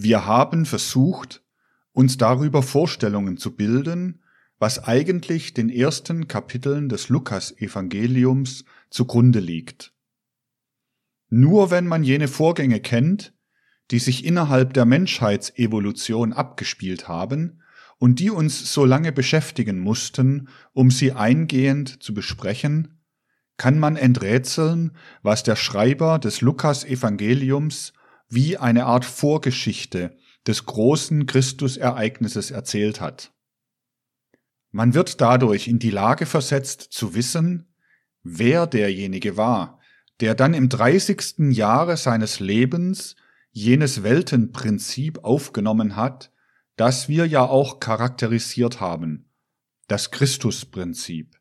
Wir haben versucht, uns darüber Vorstellungen zu bilden, was eigentlich den ersten Kapiteln des Lukas-Evangeliums zugrunde liegt. Nur wenn man jene Vorgänge kennt, die sich innerhalb der Menschheitsevolution abgespielt haben und die uns so lange beschäftigen mussten, um sie eingehend zu besprechen, kann man enträtseln, was der Schreiber des Lukas-Evangeliums wie eine Art Vorgeschichte des großen Christusereignisses erzählt hat. Man wird dadurch in die Lage versetzt zu wissen, wer derjenige war, der dann im dreißigsten Jahre seines Lebens jenes Weltenprinzip aufgenommen hat, das wir ja auch charakterisiert haben, das Christusprinzip.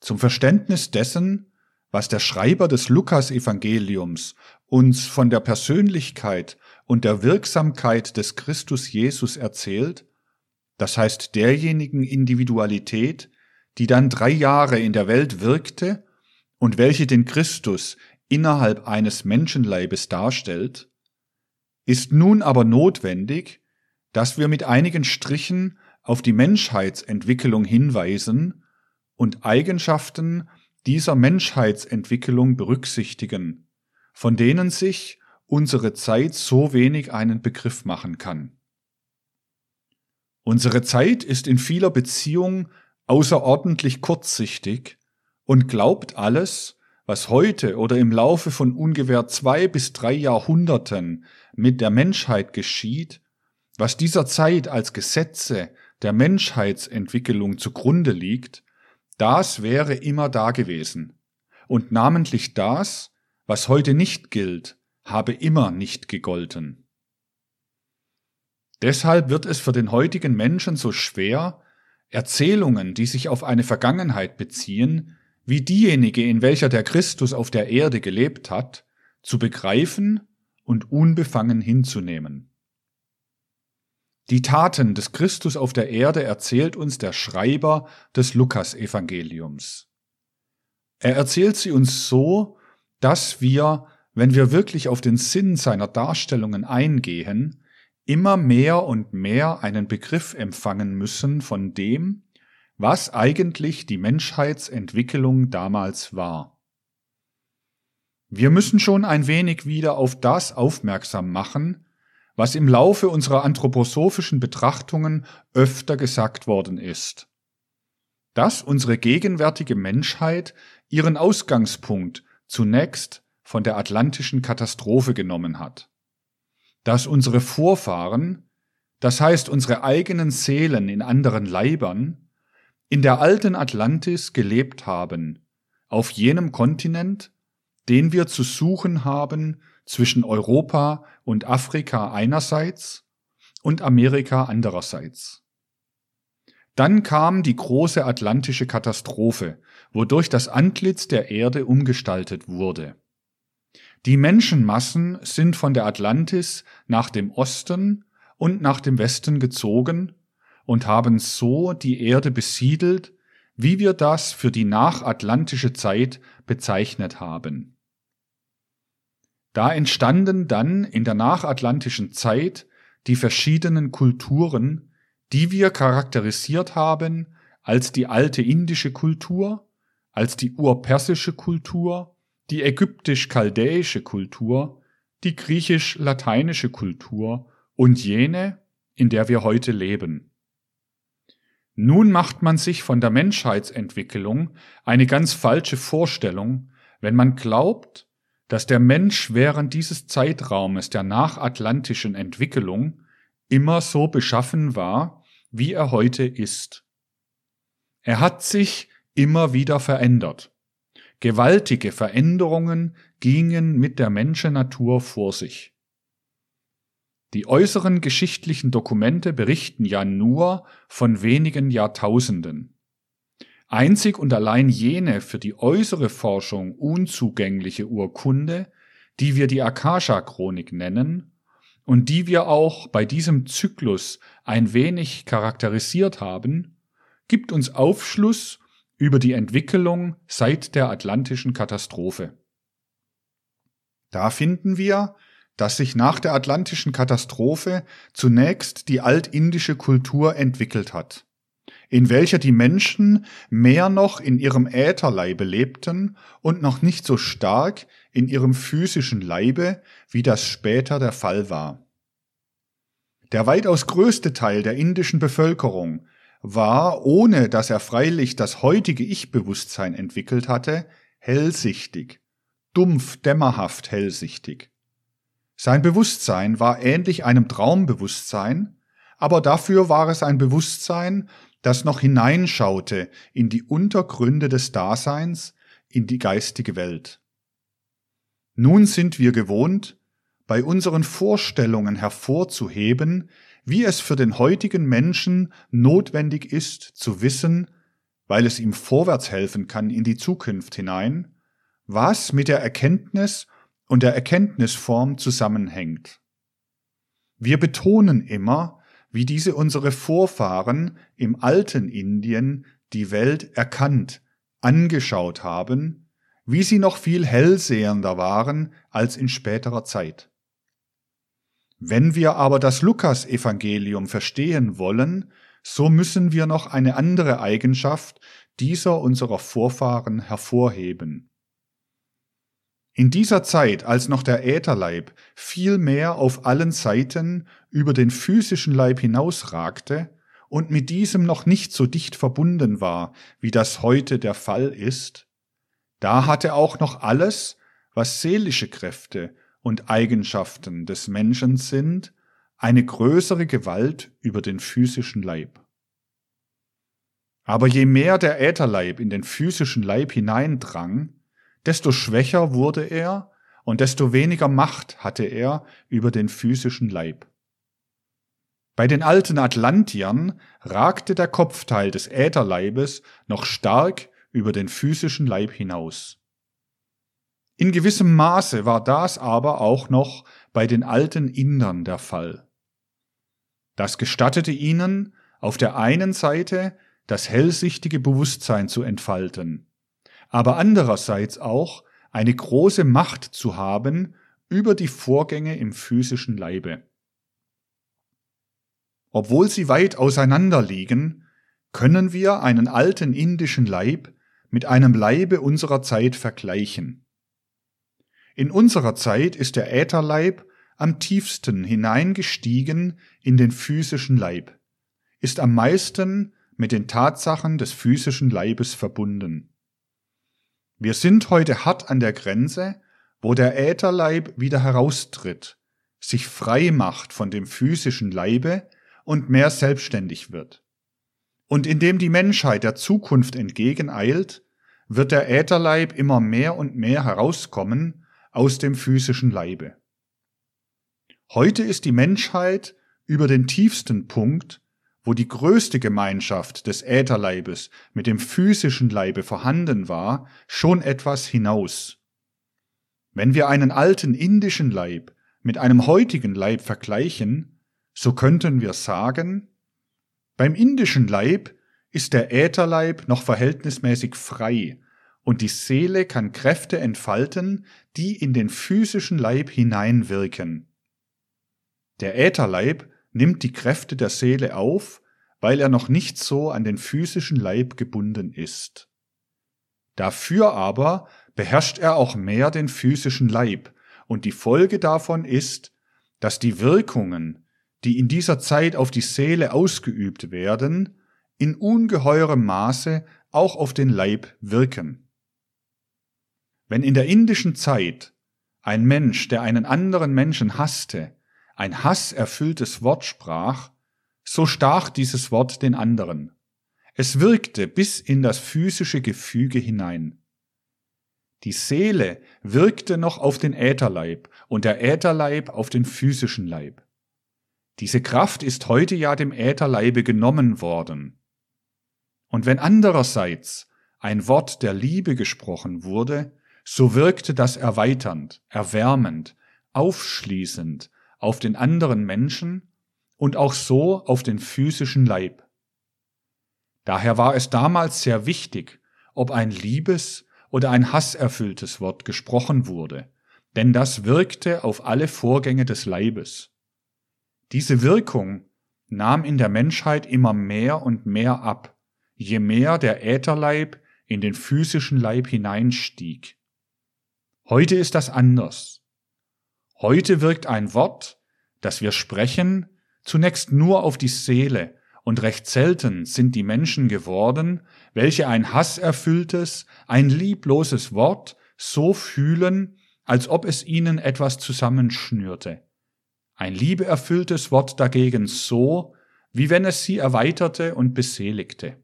Zum Verständnis dessen, was der Schreiber des Lukas-Evangeliums uns von der Persönlichkeit und der Wirksamkeit des Christus Jesus erzählt, das heißt derjenigen Individualität, die dann drei Jahre in der Welt wirkte und welche den Christus innerhalb eines Menschenleibes darstellt, ist nun aber notwendig, dass wir mit einigen Strichen auf die Menschheitsentwicklung hinweisen und Eigenschaften dieser Menschheitsentwicklung berücksichtigen, von denen sich unsere Zeit so wenig einen Begriff machen kann. Unsere Zeit ist in vieler Beziehung außerordentlich kurzsichtig und glaubt alles, was heute oder im Laufe von ungefähr zwei bis drei Jahrhunderten mit der Menschheit geschieht, was dieser Zeit als Gesetze der Menschheitsentwicklung zugrunde liegt, das wäre immer da gewesen. Und namentlich das, was heute nicht gilt, habe immer nicht gegolten. Deshalb wird es für den heutigen Menschen so schwer, Erzählungen, die sich auf eine Vergangenheit beziehen, wie diejenige, in welcher der Christus auf der Erde gelebt hat, zu begreifen und unbefangen hinzunehmen. Die Taten des Christus auf der Erde erzählt uns der Schreiber des Lukasevangeliums. Er erzählt sie uns so, dass wir, wenn wir wirklich auf den Sinn seiner Darstellungen eingehen, immer mehr und mehr einen Begriff empfangen müssen von dem, was eigentlich die Menschheitsentwicklung damals war. Wir müssen schon ein wenig wieder auf das aufmerksam machen, was im Laufe unserer anthroposophischen Betrachtungen öfter gesagt worden ist. Dass unsere gegenwärtige Menschheit ihren Ausgangspunkt zunächst von der atlantischen Katastrophe genommen hat. Dass unsere Vorfahren, das heißt unsere eigenen Seelen in anderen Leibern, in der alten Atlantis gelebt haben, auf jenem Kontinent, den wir zu suchen haben zwischen Europa und Afrika einerseits und Amerika andererseits. Dann kam die große atlantische Katastrophe, wodurch das Antlitz der Erde umgestaltet wurde. Die Menschenmassen sind von der Atlantis nach dem Osten und nach dem Westen gezogen und haben so die Erde besiedelt, wie wir das für die nachatlantische Zeit bezeichnet haben. Da entstanden dann in der nachatlantischen Zeit die verschiedenen Kulturen, die wir charakterisiert haben als die alte indische Kultur, als die urpersische Kultur, die ägyptisch-chaldäische Kultur, die griechisch-lateinische Kultur und jene, in der wir heute leben. Nun macht man sich von der Menschheitsentwicklung eine ganz falsche Vorstellung, wenn man glaubt, dass der Mensch während dieses Zeitraumes der nachatlantischen Entwicklung immer so beschaffen war, wie er heute ist. Er hat sich immer wieder verändert. Gewaltige Veränderungen gingen mit der Menschenatur vor sich. Die äußeren geschichtlichen Dokumente berichten ja nur von wenigen Jahrtausenden. Einzig und allein jene für die äußere Forschung unzugängliche Urkunde, die wir die Akasha-Chronik nennen und die wir auch bei diesem Zyklus ein wenig charakterisiert haben, gibt uns Aufschluss über die Entwicklung seit der atlantischen Katastrophe. Da finden wir, dass sich nach der atlantischen Katastrophe zunächst die altindische Kultur entwickelt hat, in welcher die Menschen mehr noch in ihrem Ätherleibe lebten und noch nicht so stark in ihrem physischen Leibe, wie das später der Fall war. Der weitaus größte Teil der indischen Bevölkerung war, ohne dass er freilich das heutige Ich-Bewusstsein entwickelt hatte, hellsichtig, dumpf, dämmerhaft hellsichtig. Sein Bewusstsein war ähnlich einem Traumbewusstsein, aber dafür war es ein Bewusstsein, das noch hineinschaute in die Untergründe des Daseins, in die geistige Welt. Nun sind wir gewohnt, bei unseren Vorstellungen hervorzuheben, wie es für den heutigen Menschen notwendig ist zu wissen, weil es ihm vorwärts helfen kann in die Zukunft hinein, was mit der Erkenntnis und der Erkenntnisform zusammenhängt. Wir betonen immer, wie diese unsere Vorfahren im alten Indien die Welt erkannt, angeschaut haben, wie sie noch viel hellsehender waren als in späterer Zeit. Wenn wir aber das Lukas-Evangelium verstehen wollen, so müssen wir noch eine andere Eigenschaft dieser unserer Vorfahren hervorheben. In dieser Zeit, als noch der Ätherleib viel mehr auf allen Seiten über den physischen Leib hinausragte und mit diesem noch nicht so dicht verbunden war, wie das heute der Fall ist, da hatte auch noch alles, was seelische Kräfte und Eigenschaften des Menschen sind, eine größere Gewalt über den physischen Leib. Aber je mehr der Ätherleib in den physischen Leib hineindrang, desto schwächer wurde er und desto weniger Macht hatte er über den physischen Leib. Bei den alten Atlantiern ragte der Kopfteil des Ätherleibes noch stark über den physischen Leib hinaus. In gewissem Maße war das aber auch noch bei den alten Indern der Fall. Das gestattete ihnen, auf der einen Seite das hellsichtige Bewusstsein zu entfalten, aber andererseits auch eine große Macht zu haben über die Vorgänge im physischen Leibe. Obwohl sie weit auseinander liegen, können wir einen alten indischen Leib mit einem Leibe unserer Zeit vergleichen. In unserer Zeit ist der Ätherleib am tiefsten hineingestiegen in den physischen Leib, ist am meisten mit den Tatsachen des physischen Leibes verbunden. Wir sind heute hart an der Grenze, wo der Ätherleib wieder heraustritt, sich frei macht von dem physischen Leibe und mehr selbstständig wird. Und indem die Menschheit der Zukunft entgegeneilt, wird der Ätherleib immer mehr und mehr herauskommen aus dem physischen Leibe. Heute ist die Menschheit über den tiefsten Punkt, wo die größte Gemeinschaft des Ätherleibes mit dem physischen Leibe vorhanden war, schon etwas hinaus. Wenn wir einen alten indischen Leib mit einem heutigen Leib vergleichen, so könnten wir sagen, beim indischen Leib ist der Ätherleib noch verhältnismäßig frei und die Seele kann Kräfte entfalten, die in den physischen Leib hineinwirken. Der Ätherleib nimmt die Kräfte der Seele auf, weil er noch nicht so an den physischen Leib gebunden ist. Dafür aber beherrscht er auch mehr den physischen Leib, und die Folge davon ist, dass die Wirkungen, die in dieser Zeit auf die Seele ausgeübt werden, in ungeheurem Maße auch auf den Leib wirken. Wenn in der indischen Zeit ein Mensch, der einen anderen Menschen hasste, ein hasserfülltes Wort sprach, so stach dieses Wort den anderen. Es wirkte bis in das physische Gefüge hinein. Die Seele wirkte noch auf den Ätherleib und der Ätherleib auf den physischen Leib. Diese Kraft ist heute ja dem Ätherleibe genommen worden. Und wenn andererseits ein Wort der Liebe gesprochen wurde, so wirkte das erweiternd, erwärmend, aufschließend auf den anderen Menschen und auch so auf den physischen Leib. Daher war es damals sehr wichtig, ob ein liebes oder ein hasserfülltes Wort gesprochen wurde, denn das wirkte auf alle Vorgänge des Leibes. Diese Wirkung nahm in der Menschheit immer mehr und mehr ab, je mehr der Ätherleib in den physischen Leib hineinstieg. Heute ist das anders. Heute wirkt ein Wort, das wir sprechen, zunächst nur auf die Seele, und recht selten sind die Menschen geworden, welche ein hasserfülltes, ein liebloses Wort so fühlen, als ob es ihnen etwas zusammenschnürte. Ein liebeerfülltes Wort dagegen so, wie wenn es sie erweiterte und beseligte.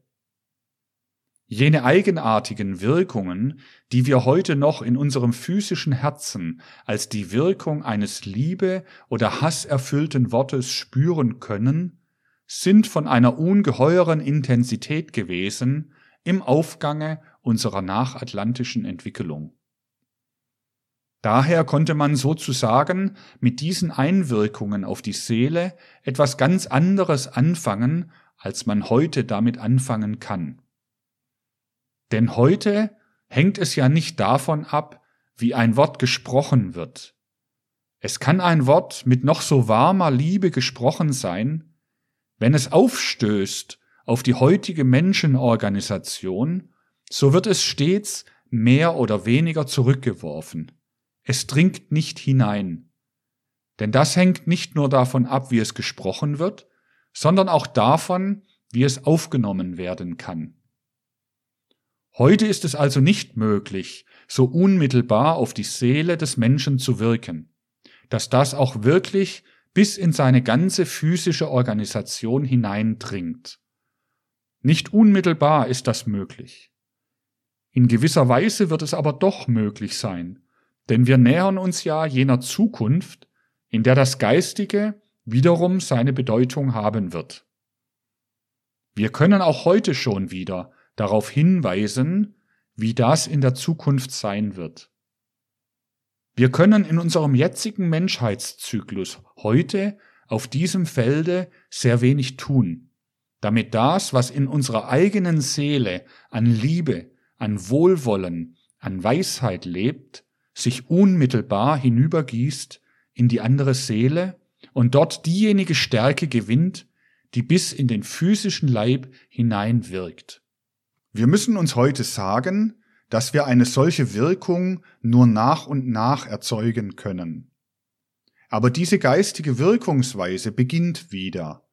Jene eigenartigen Wirkungen, die wir heute noch in unserem physischen Herzen als die Wirkung eines liebe- oder hasserfüllten Wortes spüren können, sind von einer ungeheuren Intensität gewesen im Aufgange unserer nachatlantischen Entwicklung. Daher konnte man sozusagen mit diesen Einwirkungen auf die Seele etwas ganz anderes anfangen, als man heute damit anfangen kann. Denn heute hängt es ja nicht davon ab, wie ein Wort gesprochen wird. Es kann ein Wort mit noch so warmer Liebe gesprochen sein, wenn es aufstößt auf die heutige Menschenorganisation, so wird es stets mehr oder weniger zurückgeworfen. Es dringt nicht hinein. Denn das hängt nicht nur davon ab, wie es gesprochen wird, sondern auch davon, wie es aufgenommen werden kann. Heute ist es also nicht möglich, so unmittelbar auf die Seele des Menschen zu wirken, dass das auch wirklich bis in seine ganze physische Organisation hineindringt. Nicht unmittelbar ist das möglich. In gewisser Weise wird es aber doch möglich sein, denn wir nähern uns ja jener Zukunft, in der das Geistige wiederum seine Bedeutung haben wird. Wir können auch heute schon wieder darauf hinweisen, wie das in der Zukunft sein wird. Wir können in unserem jetzigen Menschheitszyklus heute auf diesem Felde sehr wenig tun, damit das, was in unserer eigenen Seele an Liebe, an Wohlwollen, an Weisheit lebt, sich unmittelbar hinübergießt in die andere Seele und dort diejenige Stärke gewinnt, die bis in den physischen Leib hineinwirkt. Wir müssen uns heute sagen, dass wir eine solche Wirkung nur nach und nach erzeugen können. Aber diese geistige Wirkungsweise beginnt wieder,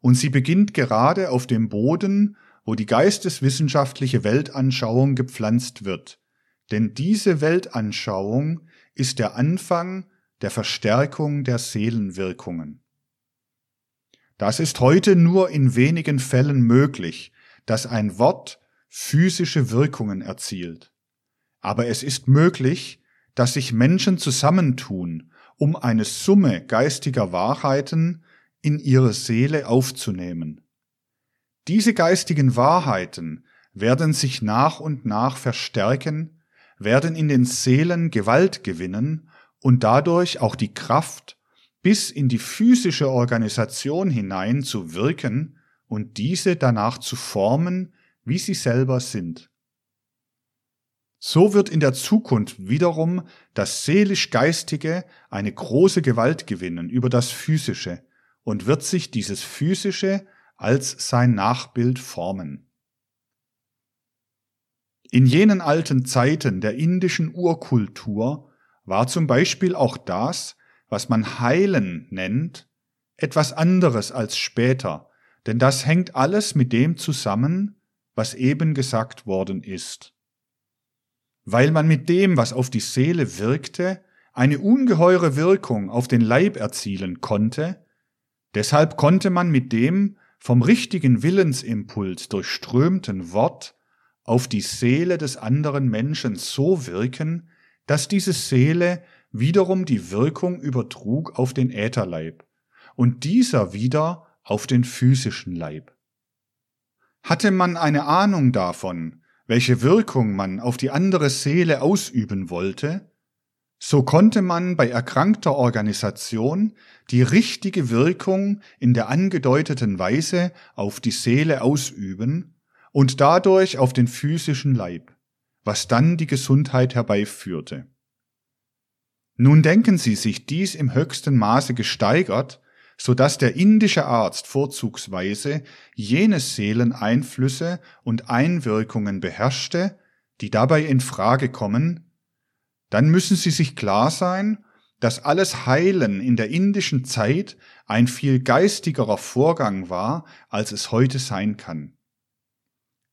und sie beginnt gerade auf dem Boden, wo die geisteswissenschaftliche Weltanschauung gepflanzt wird, denn diese Weltanschauung ist der Anfang der Verstärkung der Seelenwirkungen. Das ist heute nur in wenigen Fällen möglich, dass ein Wort physische Wirkungen erzielt. Aber es ist möglich, dass sich Menschen zusammentun, um eine Summe geistiger Wahrheiten in ihre Seele aufzunehmen. Diese geistigen Wahrheiten werden sich nach und nach verstärken, werden in den Seelen Gewalt gewinnen und dadurch auch die Kraft, bis in die physische Organisation hinein zu wirken und diese danach zu formen, wie sie selber sind. So wird in der Zukunft wiederum das seelisch-geistige eine große Gewalt gewinnen über das physische und wird sich dieses physische als sein Nachbild formen. In jenen alten Zeiten der indischen Urkultur war zum Beispiel auch das, was man Heilen nennt, etwas anderes als später, denn das hängt alles mit dem zusammen, was eben gesagt worden ist. Weil man mit dem, was auf die Seele wirkte, eine ungeheure Wirkung auf den Leib erzielen konnte, deshalb konnte man mit dem vom richtigen Willensimpuls durchströmten Wort auf die Seele des anderen Menschen so wirken, dass diese Seele wiederum die Wirkung übertrug auf den Ätherleib und dieser wieder auf den physischen Leib. Hatte man eine Ahnung davon, welche Wirkung man auf die andere Seele ausüben wollte, so konnte man bei erkrankter Organisation die richtige Wirkung in der angedeuteten Weise auf die Seele ausüben und dadurch auf den physischen Leib, was dann die Gesundheit herbeiführte. Nun denken Sie sich dies im höchsten Maße gesteigert, so dass der indische Arzt vorzugsweise jene Seeleneinflüsse und Einwirkungen beherrschte, die dabei in Frage kommen, dann müssen Sie sich klar sein, dass alles Heilen in der indischen Zeit ein viel geistigerer Vorgang war, als es heute sein kann.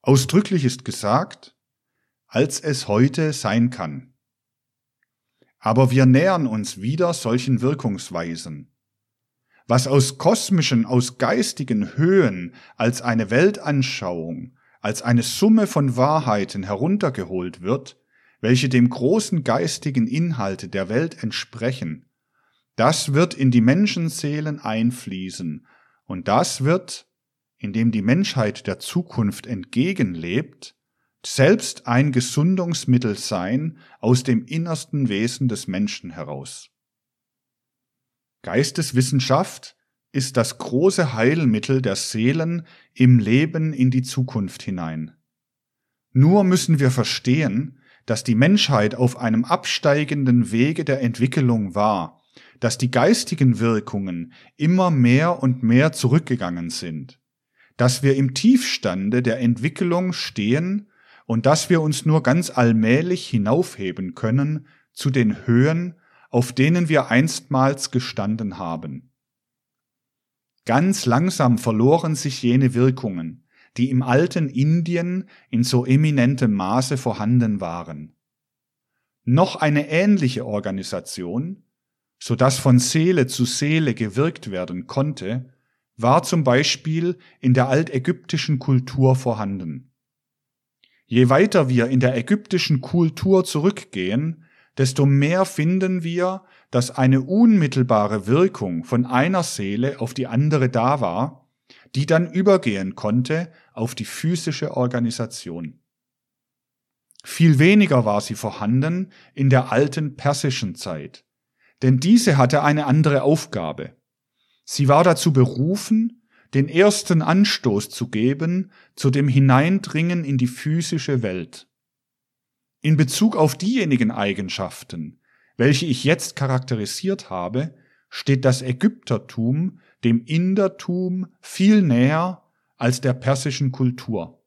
Ausdrücklich ist gesagt, als es heute sein kann. Aber wir nähern uns wieder solchen Wirkungsweisen. Was aus kosmischen, aus geistigen Höhen als eine Weltanschauung, als eine Summe von Wahrheiten heruntergeholt wird, welche dem großen geistigen Inhalte der Welt entsprechen, das wird in die Menschenseelen einfließen, und das wird, indem die Menschheit der Zukunft entgegenlebt, selbst ein Gesundungsmittel sein aus dem innersten Wesen des Menschen heraus. Geisteswissenschaft ist das große Heilmittel der Seelen im Leben in die Zukunft hinein. Nur müssen wir verstehen, dass die Menschheit auf einem absteigenden Wege der Entwicklung war, dass die geistigen Wirkungen immer mehr und mehr zurückgegangen sind, dass wir im Tiefstande der Entwicklung stehen und dass wir uns nur ganz allmählich hinaufheben können zu den Höhen, auf denen wir einstmals gestanden haben. Ganz langsam verloren sich jene Wirkungen, die im alten Indien in so eminentem Maße vorhanden waren. Noch eine ähnliche Organisation, so dass von Seele zu Seele gewirkt werden konnte, war zum Beispiel in der altägyptischen Kultur vorhanden. Je weiter wir in der ägyptischen Kultur zurückgehen, desto mehr finden wir, dass eine unmittelbare Wirkung von einer Seele auf die andere da war, die dann übergehen konnte auf die physische Organisation. Viel weniger war sie vorhanden in der alten persischen Zeit, denn diese hatte eine andere Aufgabe. Sie war dazu berufen, den ersten Anstoß zu geben zu dem Hineindringen in die physische Welt. In Bezug auf diejenigen Eigenschaften, welche ich jetzt charakterisiert habe, steht das Ägyptertum dem Indertum viel näher als der persischen Kultur.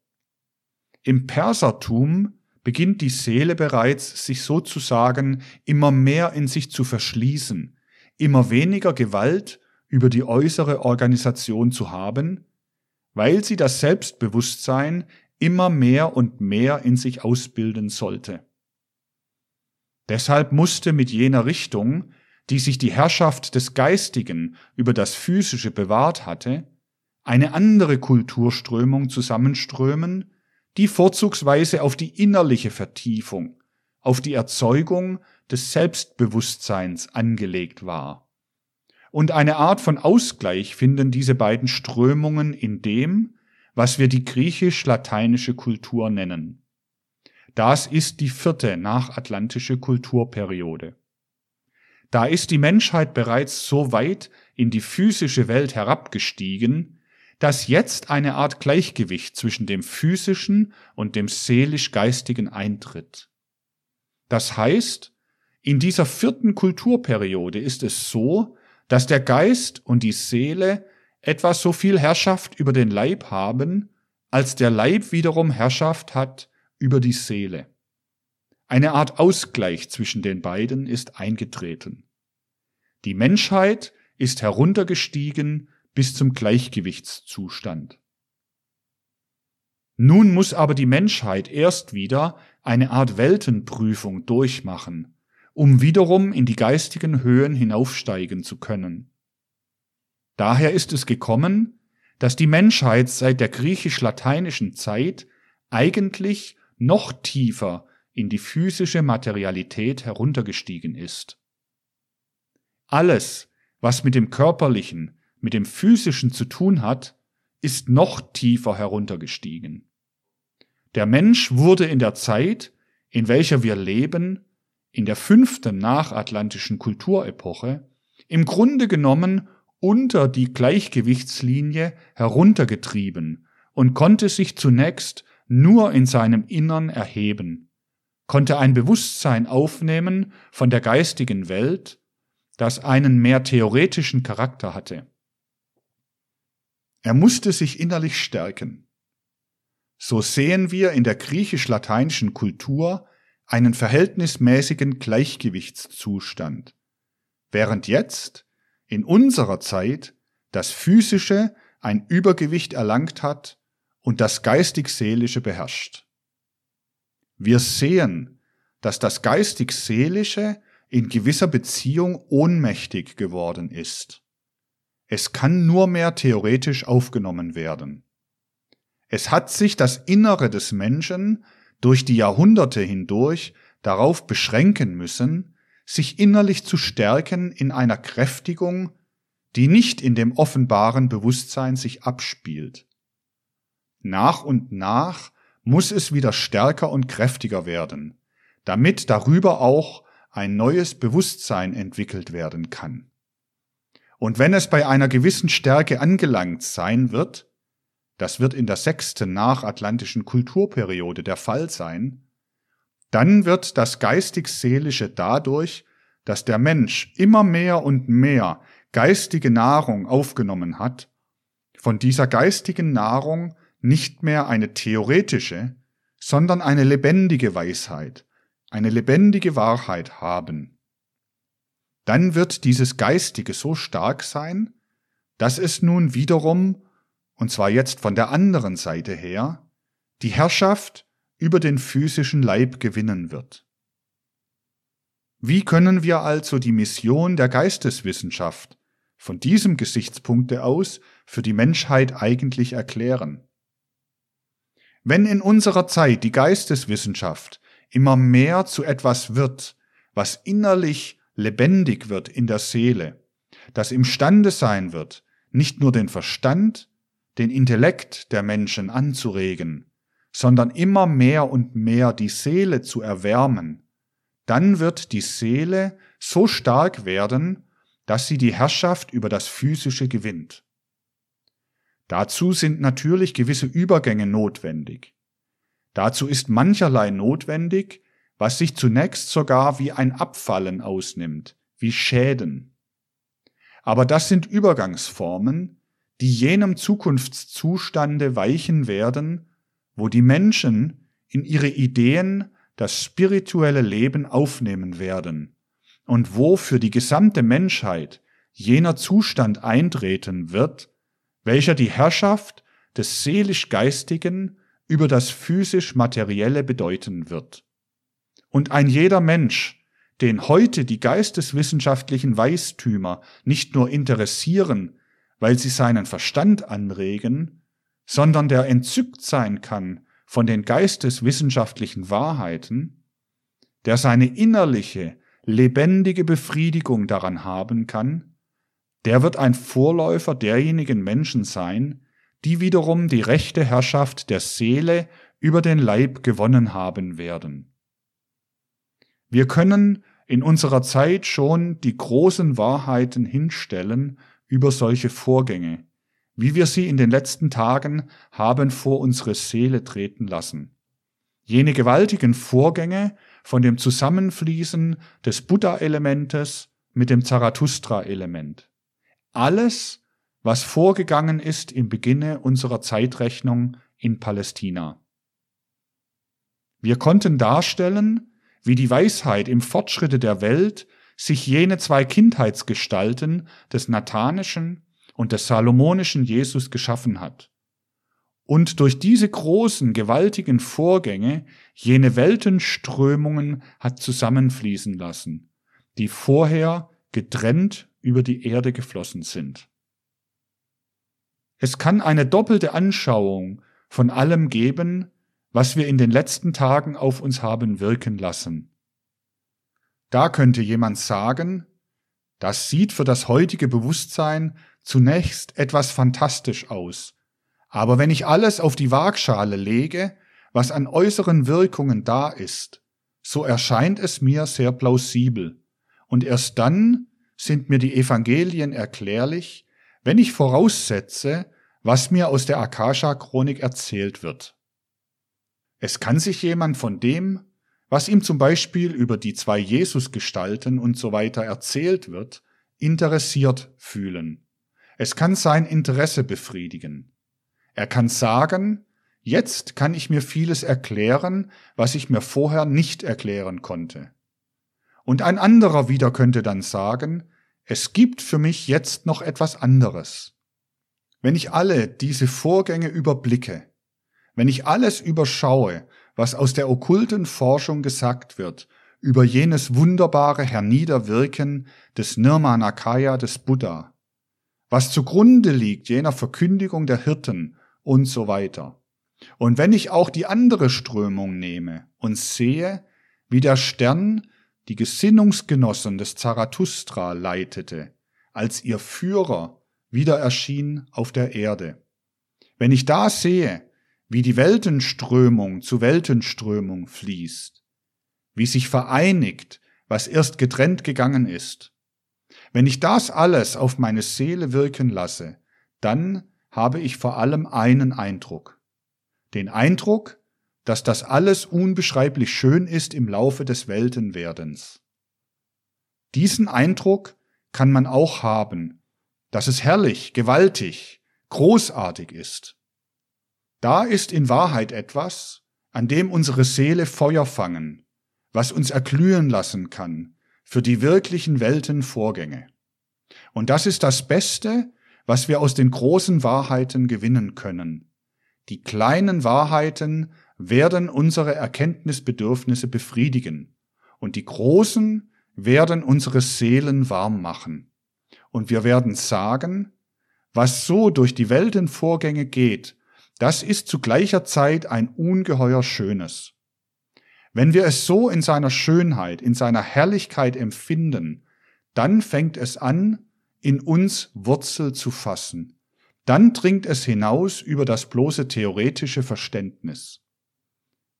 Im Persertum beginnt die Seele bereits, sich sozusagen immer mehr in sich zu verschließen, immer weniger Gewalt über die äußere Organisation zu haben, weil sie das Selbstbewusstsein immer mehr und mehr in sich ausbilden sollte. Deshalb musste mit jener Richtung die sich die Herrschaft des Geistigen über das Physische bewahrt hatte, eine andere Kulturströmung zusammenströmen, die vorzugsweise auf die innerliche Vertiefung, auf die Erzeugung des Selbstbewusstseins angelegt war. Und eine Art von Ausgleich finden diese beiden Strömungen in dem, was wir die griechisch-lateinische Kultur nennen. Das ist die vierte nachatlantische Kulturperiode. Da ist die Menschheit bereits so weit in die physische Welt herabgestiegen, dass jetzt eine Art Gleichgewicht zwischen dem physischen und dem seelisch-geistigen eintritt. Das heißt, in dieser vierten Kulturperiode ist es so, dass der Geist und die Seele etwa so viel Herrschaft über den Leib haben, als der Leib wiederum Herrschaft hat über die Seele. Eine Art Ausgleich zwischen den beiden ist eingetreten. Die Menschheit ist heruntergestiegen bis zum Gleichgewichtszustand. Nun muss aber die Menschheit erst wieder eine Art Weltenprüfung durchmachen, um wiederum in die geistigen Höhen hinaufsteigen zu können. Daher ist es gekommen, dass die Menschheit seit der griechisch-lateinischen Zeit eigentlich noch tiefer in die physische Materialität heruntergestiegen ist. Alles, was mit dem Körperlichen, mit dem Physischen zu tun hat, ist noch tiefer heruntergestiegen. Der Mensch wurde in der Zeit, in welcher wir leben, in der fünften nachatlantischen Kulturepoche, im Grunde genommen unter die Gleichgewichtslinie heruntergetrieben und konnte sich zunächst nur in seinem Innern erheben, konnte ein Bewusstsein aufnehmen von der geistigen Welt, das einen mehr theoretischen Charakter hatte. Er musste sich innerlich stärken. So sehen wir in der griechisch-lateinischen Kultur einen verhältnismäßigen Gleichgewichtszustand, während jetzt, in unserer Zeit, das Physische ein Übergewicht erlangt hat und das Geistig-Seelische beherrscht. Wir sehen, dass das Geistig-Seelische in gewisser Beziehung ohnmächtig geworden ist. Es kann nur mehr theoretisch aufgenommen werden. Es hat sich das Innere des Menschen durch die Jahrhunderte hindurch darauf beschränken müssen, sich innerlich zu stärken in einer Kräftigung, die nicht in dem offenbaren Bewusstsein sich abspielt. Nach und nach muss es wieder stärker und kräftiger werden, damit darüber auch ein neues Bewusstsein entwickelt werden kann. Und wenn es bei einer gewissen Stärke angelangt sein wird, das wird in der sechsten nachatlantischen Kulturperiode der Fall sein, dann wird das geistig-seelische dadurch, dass der Mensch immer mehr und mehr geistige Nahrung aufgenommen hat, von dieser geistigen Nahrung nicht mehr eine theoretische, sondern eine lebendige Weisheit, eine lebendige Wahrheit haben. Dann wird dieses Geistige so stark sein, dass es nun wiederum, und zwar jetzt von der anderen Seite her, die Herrschaft über den physischen Leib gewinnen wird. Wie können wir also die Mission der Geisteswissenschaft von diesem Gesichtspunkte aus für die Menschheit eigentlich erklären? Wenn in unserer Zeit die Geisteswissenschaft immer mehr zu etwas wird, was innerlich lebendig wird in der Seele, das imstande sein wird, nicht nur den Verstand, den Intellekt der Menschen anzuregen, sondern immer mehr und mehr die Seele zu erwärmen, dann wird die Seele so stark werden, dass sie die Herrschaft über das Physische gewinnt. Dazu sind natürlich gewisse Übergänge notwendig. Dazu ist mancherlei notwendig, was sich zunächst sogar wie ein Abfallen ausnimmt, wie Schäden. Aber das sind Übergangsformen, die jenem Zukunftszustande weichen werden, wo die Menschen in ihre Ideen das spirituelle Leben aufnehmen werden und wo für die gesamte Menschheit jener Zustand eintreten wird, welcher die Herrschaft des seelisch-geistigen über das physisch-materielle bedeuten wird. Und ein jeder Mensch, den heute die geisteswissenschaftlichen Weistümer nicht nur interessieren, weil sie seinen Verstand anregen, sondern der entzückt sein kann von den geisteswissenschaftlichen Wahrheiten, der seine innerliche, lebendige Befriedigung daran haben kann, der wird ein Vorläufer derjenigen Menschen sein, die wiederum die rechte Herrschaft der Seele über den Leib gewonnen haben werden. Wir können in unserer Zeit schon die großen Wahrheiten hinstellen über solche Vorgänge, wie wir sie in den letzten Tagen haben vor unsere Seele treten lassen. Jene gewaltigen Vorgänge von dem Zusammenfließen des Buddha-Elementes mit dem Zarathustra-Element. Alles, was vorgegangen ist im Beginne unserer Zeitrechnung in Palästina. Wir konnten darstellen, wie die Weisheit im Fortschritte der Welt sich jene zwei Kindheitsgestalten des nathanischen und des salomonischen Jesus geschaffen hat und durch diese großen, gewaltigen Vorgänge jene Weltenströmungen hat zusammenfließen lassen, die vorher getrennt über die Erde geflossen sind. Es kann eine doppelte Anschauung von allem geben, was wir in den letzten Tagen auf uns haben wirken lassen. Da könnte jemand sagen, das sieht für das heutige Bewusstsein zunächst etwas fantastisch aus, aber wenn ich alles auf die Waagschale lege, was an äußeren Wirkungen da ist, so erscheint es mir sehr plausibel, und erst dann sind mir die Evangelien erklärlich, wenn ich voraussetze, was mir aus der Akasha-Chronik erzählt wird. Es kann sich jemand von dem, was ihm zum Beispiel über die zwei Jesusgestalten und so weiter erzählt wird, interessiert fühlen. Es kann sein Interesse befriedigen. Er kann sagen, jetzt kann ich mir vieles erklären, was ich mir vorher nicht erklären konnte. Und ein anderer wieder könnte dann sagen, es gibt für mich jetzt noch etwas anderes. Wenn ich alle diese Vorgänge überblicke, wenn ich alles überschaue, was aus der okkulten Forschung gesagt wird, über jenes wunderbare Herniederwirken des Nirmanakaya des Buddha, was zugrunde liegt jener Verkündigung der Hirten und so weiter. Und wenn ich auch die andere Strömung nehme und sehe, wie der Stern die Gesinnungsgenossen des Zarathustra leitete, als ihr Führer wieder erschien auf der Erde. Wenn ich da sehe, wie die Weltenströmung zu Weltenströmung fließt, wie sich vereinigt, was erst getrennt gegangen ist. Wenn ich das alles auf meine Seele wirken lasse, dann habe ich vor allem einen Eindruck. Den Eindruck, dass das alles unbeschreiblich schön ist im Laufe des Weltenwerdens. Diesen Eindruck kann man auch haben, dass es herrlich, gewaltig, großartig ist. Da ist in Wahrheit etwas, an dem unsere Seele Feuer fangen, was uns erglühen lassen kann für die wirklichen Weltenvorgänge. Und das ist das Beste, was wir aus den großen Wahrheiten gewinnen können. Die kleinen Wahrheiten werden unsere Erkenntnisbedürfnisse befriedigen und die großen werden unsere Seelen warm machen. Und wir werden sagen, was so durch die Weltenvorgänge geht, das ist zu gleicher Zeit ein ungeheuer Schönes. Wenn wir es so in seiner Schönheit, in seiner Herrlichkeit empfinden, dann fängt es an, in uns Wurzel zu fassen. Dann dringt es hinaus über das bloße theoretische Verständnis.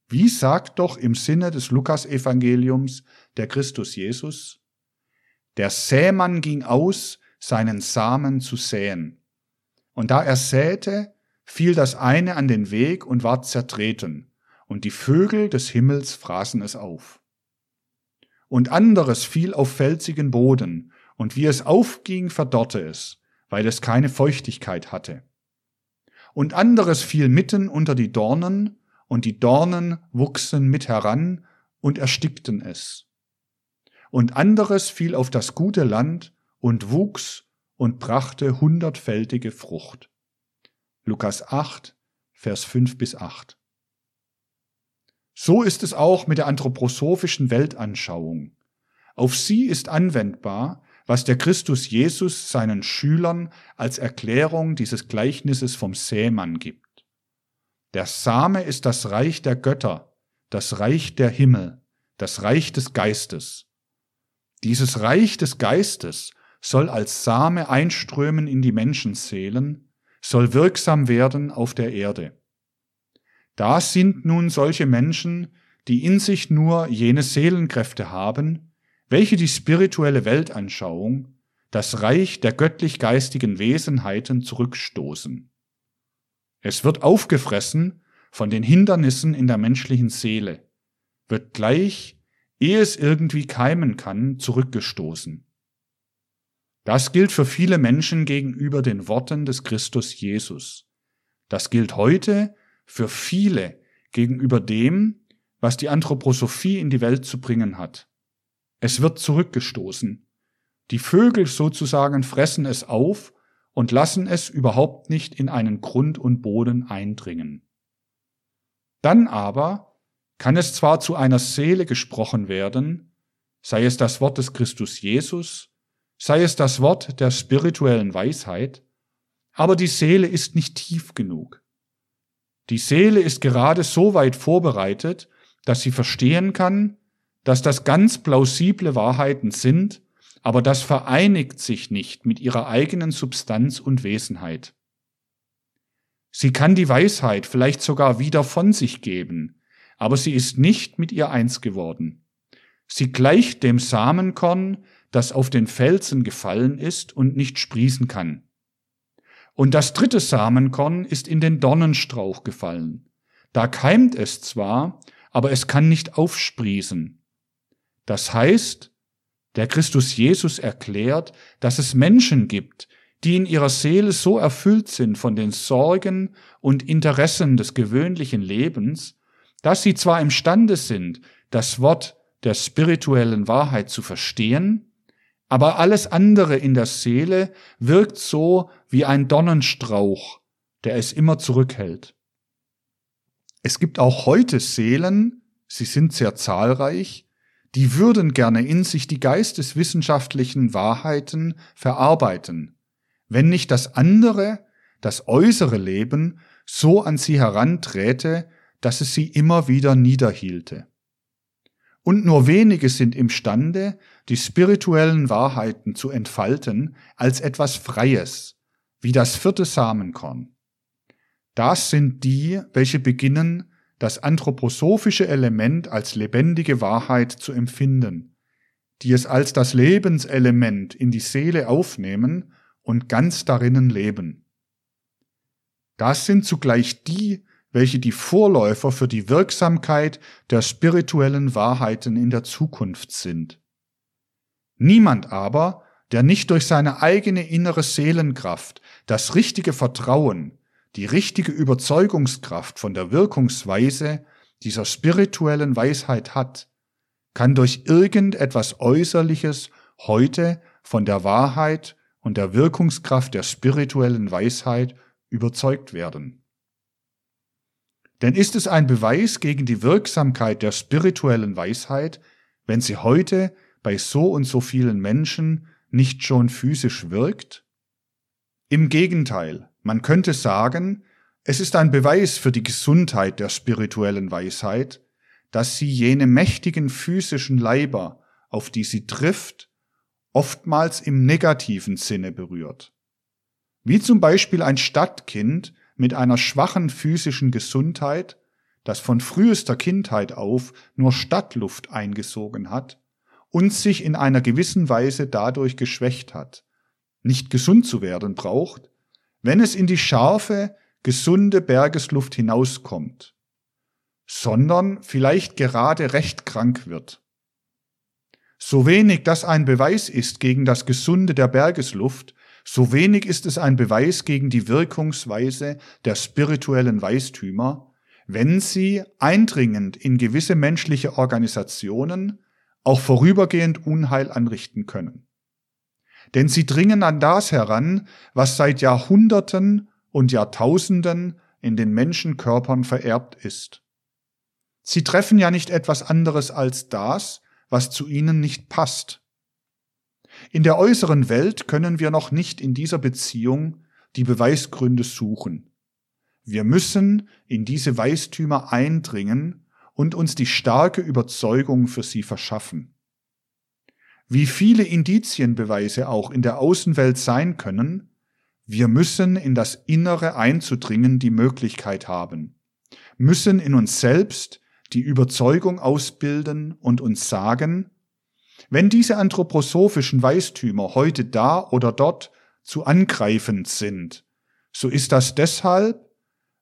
Wie sagt doch im Sinne des Lukasevangeliums der Christus Jesus? Der Sämann ging aus, seinen Samen zu säen. Und da er säte, fiel das eine an den Weg und ward zertreten, und die Vögel des Himmels fraßen es auf. Und anderes fiel auf felsigen Boden, und wie es aufging, verdorrte es, weil es keine Feuchtigkeit hatte. Und anderes fiel mitten unter die Dornen, und die Dornen wuchsen mit heran und erstickten es. Und anderes fiel auf das gute Land und wuchs und brachte hundertfältige Frucht. Lukas 8, Vers 5 bis 8. So ist es auch mit der anthroposophischen Weltanschauung. Auf sie ist anwendbar, was der Christus Jesus seinen Schülern als Erklärung dieses Gleichnisses vom Sämann gibt. Der Same ist das Reich der Götter, das Reich der Himmel, das Reich des Geistes. Dieses Reich des Geistes soll als Same einströmen in die Menschenseelen, soll wirksam werden auf der Erde. Da sind nun solche Menschen, die in sich nur jene Seelenkräfte haben, welche die spirituelle Weltanschauung, das Reich der göttlich-geistigen Wesenheiten zurückstoßen. Es wird aufgefressen von den Hindernissen in der menschlichen Seele, wird gleich, ehe es irgendwie keimen kann, zurückgestoßen. Das gilt für viele Menschen gegenüber den Worten des Christus Jesus. Das gilt heute für viele gegenüber dem, was die Anthroposophie in die Welt zu bringen hat. Es wird zurückgestoßen. Die Vögel sozusagen fressen es auf und lassen es überhaupt nicht in einen Grund und Boden eindringen. Dann aber kann es zwar zu einer Seele gesprochen werden, sei es das Wort des Christus Jesus, sei es das Wort der spirituellen Weisheit, aber die Seele ist nicht tief genug. Die Seele ist gerade so weit vorbereitet, dass sie verstehen kann, dass das ganz plausible Wahrheiten sind, aber das vereinigt sich nicht mit ihrer eigenen Substanz und Wesenheit. Sie kann die Weisheit vielleicht sogar wieder von sich geben, aber sie ist nicht mit ihr eins geworden. Sie gleicht dem Samenkorn, das auf den Felsen gefallen ist und nicht sprießen kann. Und das dritte Samenkorn ist in den Dornenstrauch gefallen. Da keimt es zwar, aber es kann nicht aufsprießen. Das heißt, der Christus Jesus erklärt, dass es Menschen gibt, die in ihrer Seele so erfüllt sind von den Sorgen und Interessen des gewöhnlichen Lebens, dass sie zwar imstande sind, das Wort der spirituellen Wahrheit zu verstehen, aber alles andere in der Seele wirkt so wie ein Dornenstrauch, der es immer zurückhält. Es gibt auch heute Seelen, sie sind sehr zahlreich, die würden gerne in sich die geisteswissenschaftlichen Wahrheiten verarbeiten, wenn nicht das andere, das äußere Leben so an sie heranträte, dass es sie immer wieder niederhielte. Und nur wenige sind imstande, die spirituellen Wahrheiten zu entfalten als etwas Freies, wie das vierte Samenkorn. Das sind die, welche beginnen, das anthroposophische Element als lebendige Wahrheit zu empfinden, die es als das Lebenselement in die Seele aufnehmen und ganz darinnen leben. Das sind zugleich die, welche die Vorläufer für die Wirksamkeit der spirituellen Wahrheiten in der Zukunft sind. Niemand aber, der nicht durch seine eigene innere Seelenkraft das richtige Vertrauen, die richtige Überzeugungskraft von der Wirkungsweise dieser spirituellen Weisheit hat, kann durch irgendetwas Äußerliches heute von der Wahrheit und der Wirkungskraft der spirituellen Weisheit überzeugt werden. Denn ist es ein Beweis gegen die Wirksamkeit der spirituellen Weisheit, wenn sie heute bei so und so vielen Menschen nicht schon physisch wirkt? Im Gegenteil, man könnte sagen, es ist ein Beweis für die Gesundheit der spirituellen Weisheit, dass sie jene mächtigen physischen Leiber, auf die sie trifft, oftmals im negativen Sinne berührt. Wie zum Beispiel ein Stadtkind, mit einer schwachen physischen Gesundheit, das von frühester Kindheit auf nur Stadtluft eingesogen hat und sich in einer gewissen Weise dadurch geschwächt hat, nicht gesund zu werden braucht, wenn es in die scharfe, gesunde Bergesluft hinauskommt, sondern vielleicht gerade recht krank wird. So wenig das ein Beweis ist gegen das Gesunde der Bergesluft, so wenig ist es ein Beweis gegen die Wirkungsweise der spirituellen Weistümer, wenn sie eindringend in gewisse menschliche Organisationen auch vorübergehend Unheil anrichten können. Denn sie dringen an das heran, was seit Jahrhunderten und Jahrtausenden in den Menschenkörpern vererbt ist. Sie treffen ja nicht etwas anderes als das, was zu ihnen nicht passt, in der äußeren Welt können wir noch nicht in dieser Beziehung die Beweisgründe suchen. Wir müssen in diese Weistümer eindringen und uns die starke Überzeugung für sie verschaffen. Wie viele Indizienbeweise auch in der Außenwelt sein können, wir müssen in das Innere einzudringen die Möglichkeit haben, müssen in uns selbst die Überzeugung ausbilden und uns sagen, wenn diese anthroposophischen Weistümer heute da oder dort zu angreifend sind, so ist das deshalb,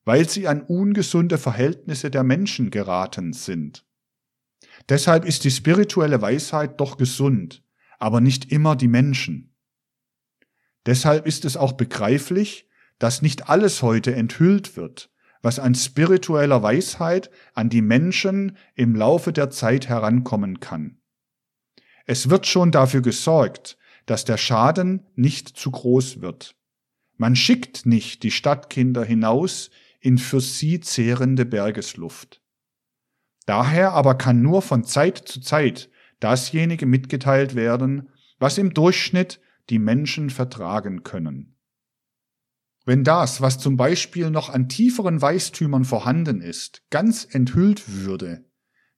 weil sie an ungesunde Verhältnisse der Menschen geraten sind. Deshalb ist die spirituelle Weisheit doch gesund, aber nicht immer die Menschen. Deshalb ist es auch begreiflich, dass nicht alles heute enthüllt wird, was an spiritueller Weisheit an die Menschen im Laufe der Zeit herankommen kann. Es wird schon dafür gesorgt, dass der Schaden nicht zu groß wird. Man schickt nicht die Stadtkinder hinaus in für sie zehrende Bergesluft. Daher aber kann nur von Zeit zu Zeit dasjenige mitgeteilt werden, was im Durchschnitt die Menschen vertragen können. Wenn das, was zum Beispiel noch an tieferen Weistümern vorhanden ist, ganz enthüllt würde,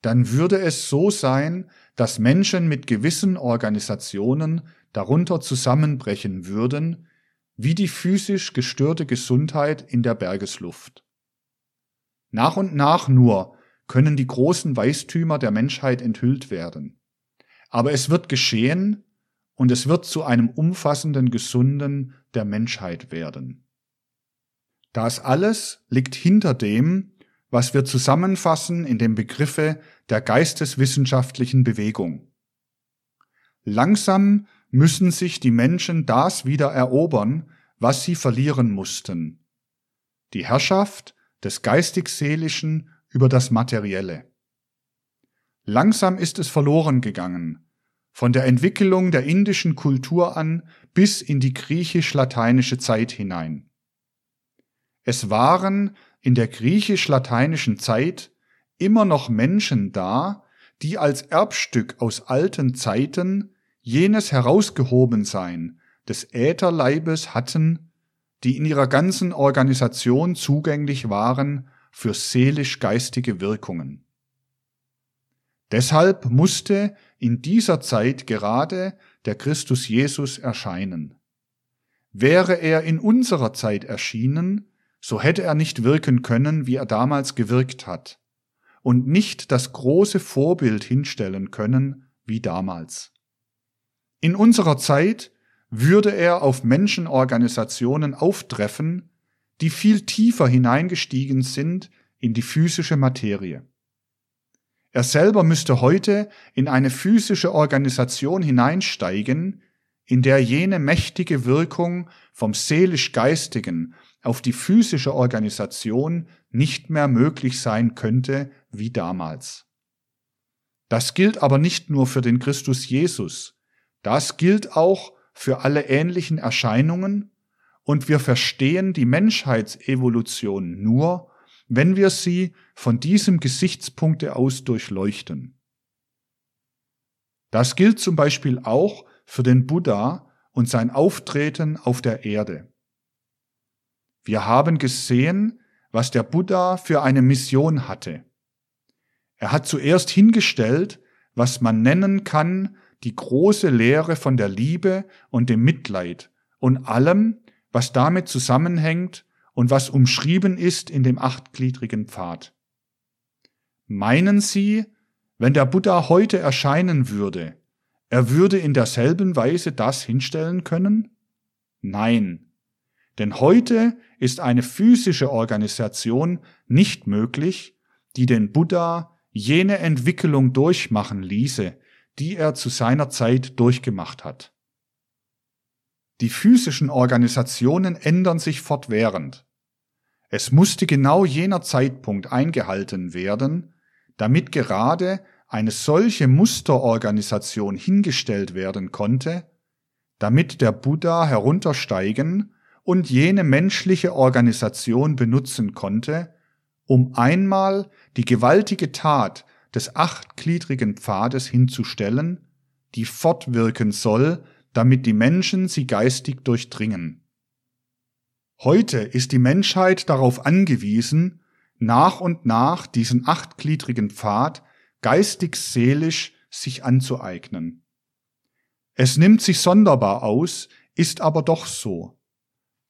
dann würde es so sein, dass Menschen mit gewissen Organisationen darunter zusammenbrechen würden, wie die physisch gestörte Gesundheit in der Bergesluft. Nach und nach nur können die großen Weistümer der Menschheit enthüllt werden. Aber es wird geschehen und es wird zu einem umfassenden Gesunden der Menschheit werden. Das alles liegt hinter dem, was wir zusammenfassen in dem Begriffe der geisteswissenschaftlichen Bewegung. Langsam müssen sich die Menschen das wieder erobern, was sie verlieren mussten. Die Herrschaft des geistig-seelischen über das Materielle. Langsam ist es verloren gegangen, von der Entwicklung der indischen Kultur an bis in die griechisch-lateinische Zeit hinein. Es waren in der griechisch-lateinischen Zeit immer noch Menschen da, die als Erbstück aus alten Zeiten jenes Herausgehobensein des Ätherleibes hatten, die in ihrer ganzen Organisation zugänglich waren für seelisch-geistige Wirkungen. Deshalb musste in dieser Zeit gerade der Christus Jesus erscheinen. Wäre er in unserer Zeit erschienen, so hätte er nicht wirken können, wie er damals gewirkt hat, und nicht das große Vorbild hinstellen können, wie damals. In unserer Zeit würde er auf Menschenorganisationen auftreffen, die viel tiefer hineingestiegen sind in die physische Materie. Er selber müsste heute in eine physische Organisation hineinsteigen, in der jene mächtige Wirkung vom seelisch-geistigen auf die physische Organisation nicht mehr möglich sein könnte wie damals. Das gilt aber nicht nur für den Christus Jesus, das gilt auch für alle ähnlichen Erscheinungen und wir verstehen die Menschheitsevolution nur, wenn wir sie von diesem Gesichtspunkte aus durchleuchten. Das gilt zum Beispiel auch für den Buddha und sein Auftreten auf der Erde. Wir haben gesehen, was der Buddha für eine Mission hatte. Er hat zuerst hingestellt, was man nennen kann, die große Lehre von der Liebe und dem Mitleid und allem, was damit zusammenhängt und was umschrieben ist in dem achtgliedrigen Pfad. Meinen Sie, wenn der Buddha heute erscheinen würde, er würde in derselben Weise das hinstellen können? Nein. Denn heute ist eine physische Organisation nicht möglich, die den Buddha jene Entwicklung durchmachen ließe, die er zu seiner Zeit durchgemacht hat. Die physischen Organisationen ändern sich fortwährend. Es musste genau jener Zeitpunkt eingehalten werden, damit gerade eine solche Musterorganisation hingestellt werden konnte, damit der Buddha heruntersteigen und jene menschliche Organisation benutzen konnte, um einmal die gewaltige Tat des achtgliedrigen Pfades hinzustellen, die fortwirken soll, damit die Menschen sie geistig durchdringen. Heute ist die Menschheit darauf angewiesen, nach und nach diesen achtgliedrigen Pfad geistig-seelisch sich anzueignen. Es nimmt sich sonderbar aus, ist aber doch so.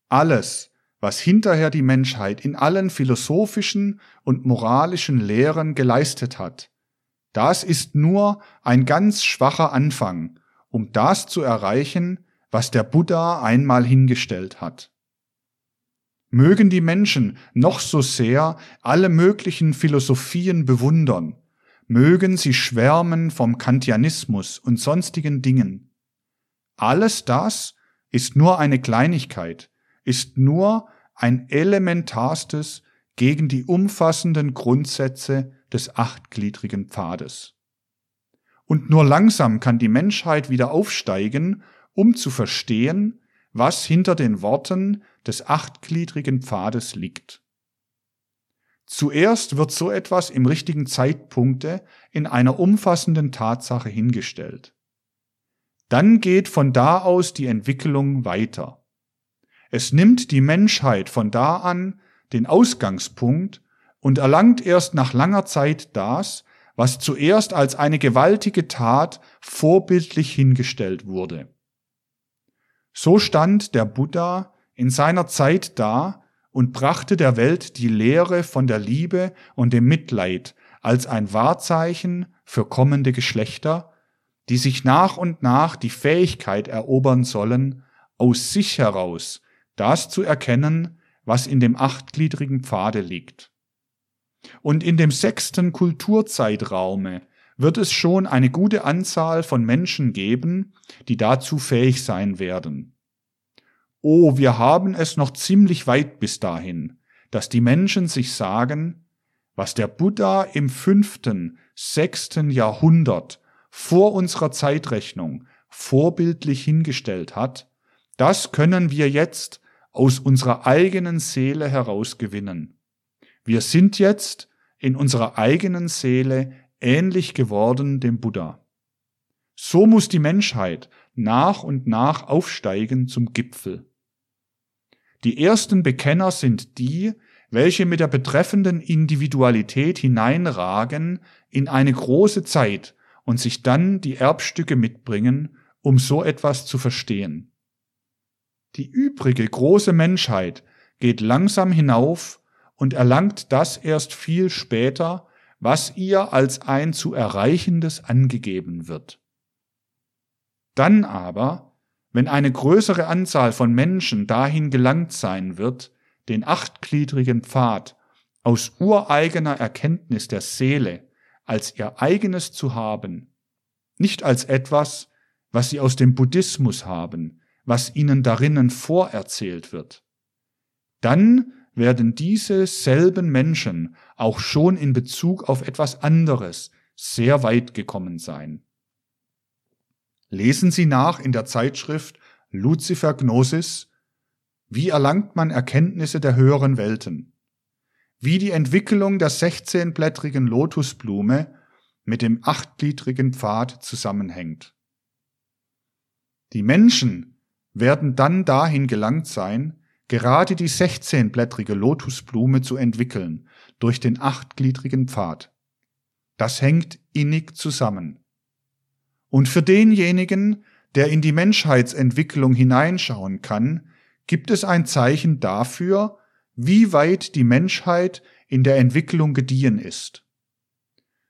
Alles, was hinterher die Menschheit in allen philosophischen und moralischen Lehren geleistet hat, das ist nur ein ganz schwacher Anfang, um das zu erreichen, was der Buddha einmal hingestellt hat. Mögen die Menschen noch so sehr alle möglichen Philosophien bewundern, mögen sie schwärmen vom Kantianismus und sonstigen Dingen. Alles das ist nur eine Kleinigkeit, ist nur ein elementarstes gegen die umfassenden Grundsätze des achtgliedrigen Pfades. Und nur langsam kann die Menschheit wieder aufsteigen, um zu verstehen, was hinter den Worten des achtgliedrigen Pfades liegt. Zuerst wird so etwas im richtigen Zeitpunkte in einer umfassenden Tatsache hingestellt. Dann geht von da aus die Entwicklung weiter. Es nimmt die Menschheit von da an den Ausgangspunkt und erlangt erst nach langer Zeit das, was zuerst als eine gewaltige Tat vorbildlich hingestellt wurde. So stand der Buddha in seiner Zeit da und brachte der Welt die Lehre von der Liebe und dem Mitleid als ein Wahrzeichen für kommende Geschlechter, die sich nach und nach die Fähigkeit erobern sollen, aus sich heraus das zu erkennen, was in dem achtgliedrigen Pfade liegt. Und in dem sechsten Kulturzeitraume wird es schon eine gute Anzahl von Menschen geben, die dazu fähig sein werden. Oh, wir haben es noch ziemlich weit bis dahin, dass die Menschen sich sagen, was der Buddha im fünften, sechsten Jahrhundert vor unserer Zeitrechnung vorbildlich hingestellt hat, das können wir jetzt aus unserer eigenen Seele heraus gewinnen. Wir sind jetzt in unserer eigenen Seele ähnlich geworden dem Buddha. So muss die Menschheit nach und nach aufsteigen zum Gipfel. Die ersten Bekenner sind die, welche mit der betreffenden Individualität hineinragen in eine große Zeit und sich dann die Erbstücke mitbringen, um so etwas zu verstehen. Die übrige große Menschheit geht langsam hinauf und erlangt das erst viel später, was ihr als ein zu erreichendes angegeben wird. Dann aber, wenn eine größere Anzahl von Menschen dahin gelangt sein wird, den achtgliedrigen Pfad aus ureigener Erkenntnis der Seele als ihr eigenes zu haben, nicht als etwas, was sie aus dem Buddhismus haben, was ihnen darinnen vorerzählt wird, dann werden diese selben Menschen auch schon in Bezug auf etwas anderes sehr weit gekommen sein. Lesen Sie nach in der Zeitschrift Lucifer Gnosis, wie erlangt man Erkenntnisse der höheren Welten? Wie die Entwicklung der 16-blättrigen Lotusblume mit dem achtgliedrigen Pfad zusammenhängt. Die Menschen werden dann dahin gelangt sein, gerade die 16-blättrige Lotusblume zu entwickeln durch den achtgliedrigen Pfad. Das hängt innig zusammen. Und für denjenigen, der in die Menschheitsentwicklung hineinschauen kann, gibt es ein Zeichen dafür, wie weit die Menschheit in der Entwicklung gediehen ist.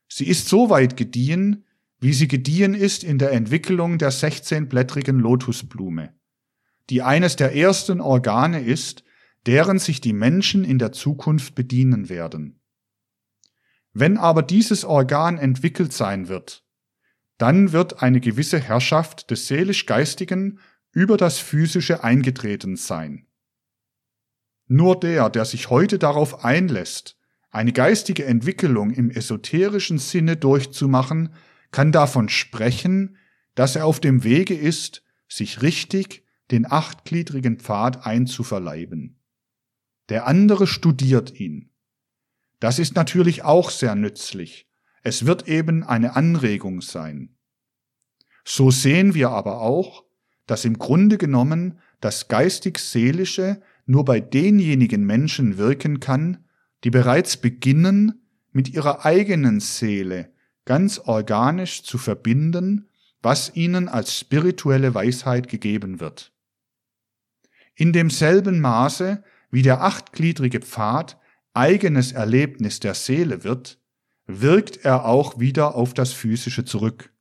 Sie ist so weit gediehen, wie sie gediehen ist in der Entwicklung der 16-blättrigen Lotusblume die eines der ersten Organe ist, deren sich die Menschen in der Zukunft bedienen werden. Wenn aber dieses Organ entwickelt sein wird, dann wird eine gewisse Herrschaft des seelisch-geistigen über das physische eingetreten sein. Nur der, der sich heute darauf einlässt, eine geistige Entwicklung im esoterischen Sinne durchzumachen, kann davon sprechen, dass er auf dem Wege ist, sich richtig den achtgliedrigen Pfad einzuverleiben. Der andere studiert ihn. Das ist natürlich auch sehr nützlich. Es wird eben eine Anregung sein. So sehen wir aber auch, dass im Grunde genommen das geistig-seelische nur bei denjenigen Menschen wirken kann, die bereits beginnen, mit ihrer eigenen Seele ganz organisch zu verbinden, was ihnen als spirituelle Weisheit gegeben wird. In demselben Maße, wie der achtgliedrige Pfad eigenes Erlebnis der Seele wird, wirkt er auch wieder auf das Physische zurück.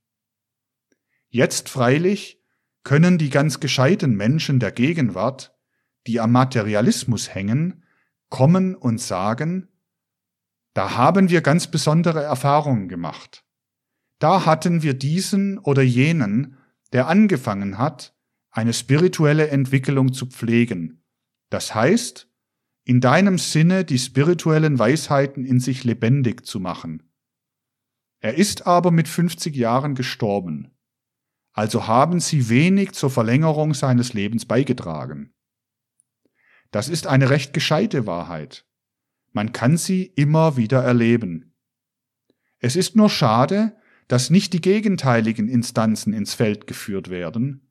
Jetzt freilich können die ganz gescheiten Menschen der Gegenwart, die am Materialismus hängen, kommen und sagen, da haben wir ganz besondere Erfahrungen gemacht. Da hatten wir diesen oder jenen, der angefangen hat, eine spirituelle Entwicklung zu pflegen. Das heißt, in deinem Sinne die spirituellen Weisheiten in sich lebendig zu machen. Er ist aber mit 50 Jahren gestorben. Also haben sie wenig zur Verlängerung seines Lebens beigetragen. Das ist eine recht gescheite Wahrheit. Man kann sie immer wieder erleben. Es ist nur schade, dass nicht die gegenteiligen Instanzen ins Feld geführt werden,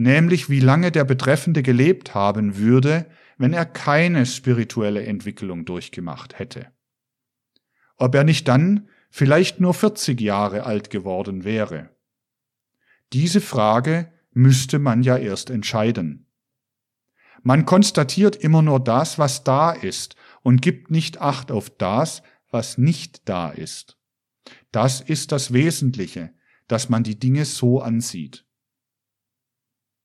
nämlich wie lange der Betreffende gelebt haben würde, wenn er keine spirituelle Entwicklung durchgemacht hätte. Ob er nicht dann vielleicht nur 40 Jahre alt geworden wäre. Diese Frage müsste man ja erst entscheiden. Man konstatiert immer nur das, was da ist, und gibt nicht Acht auf das, was nicht da ist. Das ist das Wesentliche, dass man die Dinge so ansieht.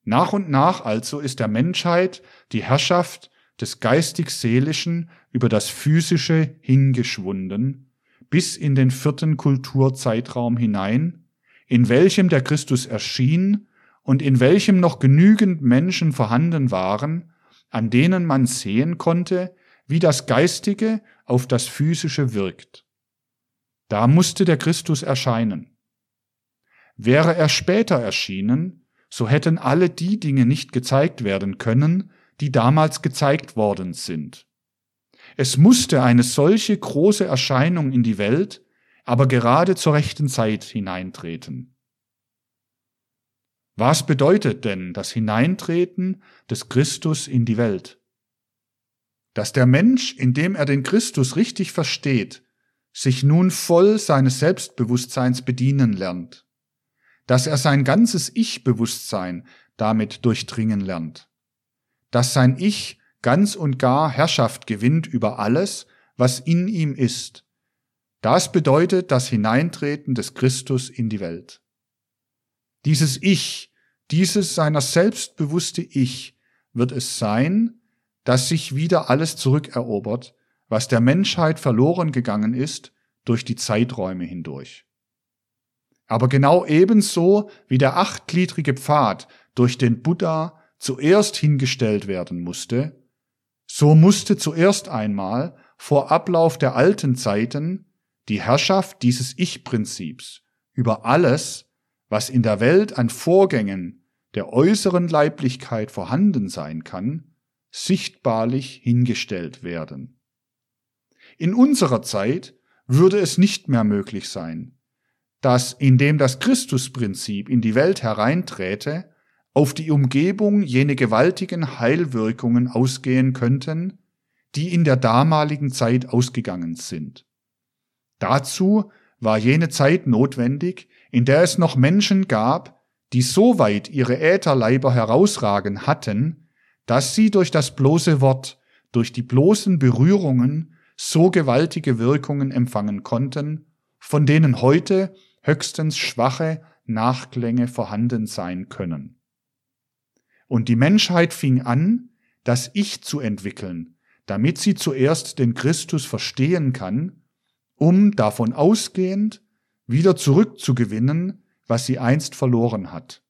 Nach und nach also ist der Menschheit die Herrschaft des geistig-seelischen über das physische hingeschwunden, bis in den vierten Kulturzeitraum hinein, in welchem der Christus erschien und in welchem noch genügend Menschen vorhanden waren, an denen man sehen konnte, wie das Geistige auf das Physische wirkt. Da musste der Christus erscheinen. Wäre er später erschienen, so hätten alle die Dinge nicht gezeigt werden können, die damals gezeigt worden sind. Es musste eine solche große Erscheinung in die Welt, aber gerade zur rechten Zeit hineintreten. Was bedeutet denn das Hineintreten des Christus in die Welt? Dass der Mensch, indem er den Christus richtig versteht, sich nun voll seines Selbstbewusstseins bedienen lernt, dass er sein ganzes Ich-Bewusstsein damit durchdringen lernt, dass sein Ich ganz und gar Herrschaft gewinnt über alles, was in ihm ist. Das bedeutet das Hineintreten des Christus in die Welt. Dieses Ich, dieses seiner selbstbewusste Ich wird es sein, das sich wieder alles zurückerobert, was der Menschheit verloren gegangen ist durch die Zeiträume hindurch. Aber genau ebenso wie der achtgliedrige Pfad durch den Buddha zuerst hingestellt werden musste, so musste zuerst einmal vor Ablauf der alten Zeiten die Herrschaft dieses Ich-Prinzips über alles, was in der Welt an Vorgängen der äußeren Leiblichkeit vorhanden sein kann, sichtbarlich hingestellt werden. In unserer Zeit würde es nicht mehr möglich sein, dass indem das Christusprinzip in die Welt hereinträte, auf die Umgebung jene gewaltigen Heilwirkungen ausgehen könnten, die in der damaligen Zeit ausgegangen sind. Dazu war jene Zeit notwendig, in der es noch Menschen gab, die so weit ihre Ätherleiber herausragen hatten, dass sie durch das bloße Wort, durch die bloßen Berührungen so gewaltige Wirkungen empfangen konnten, von denen heute höchstens schwache Nachklänge vorhanden sein können. Und die Menschheit fing an, das Ich zu entwickeln, damit sie zuerst den Christus verstehen kann, um davon ausgehend wieder zurückzugewinnen, was sie einst verloren hat.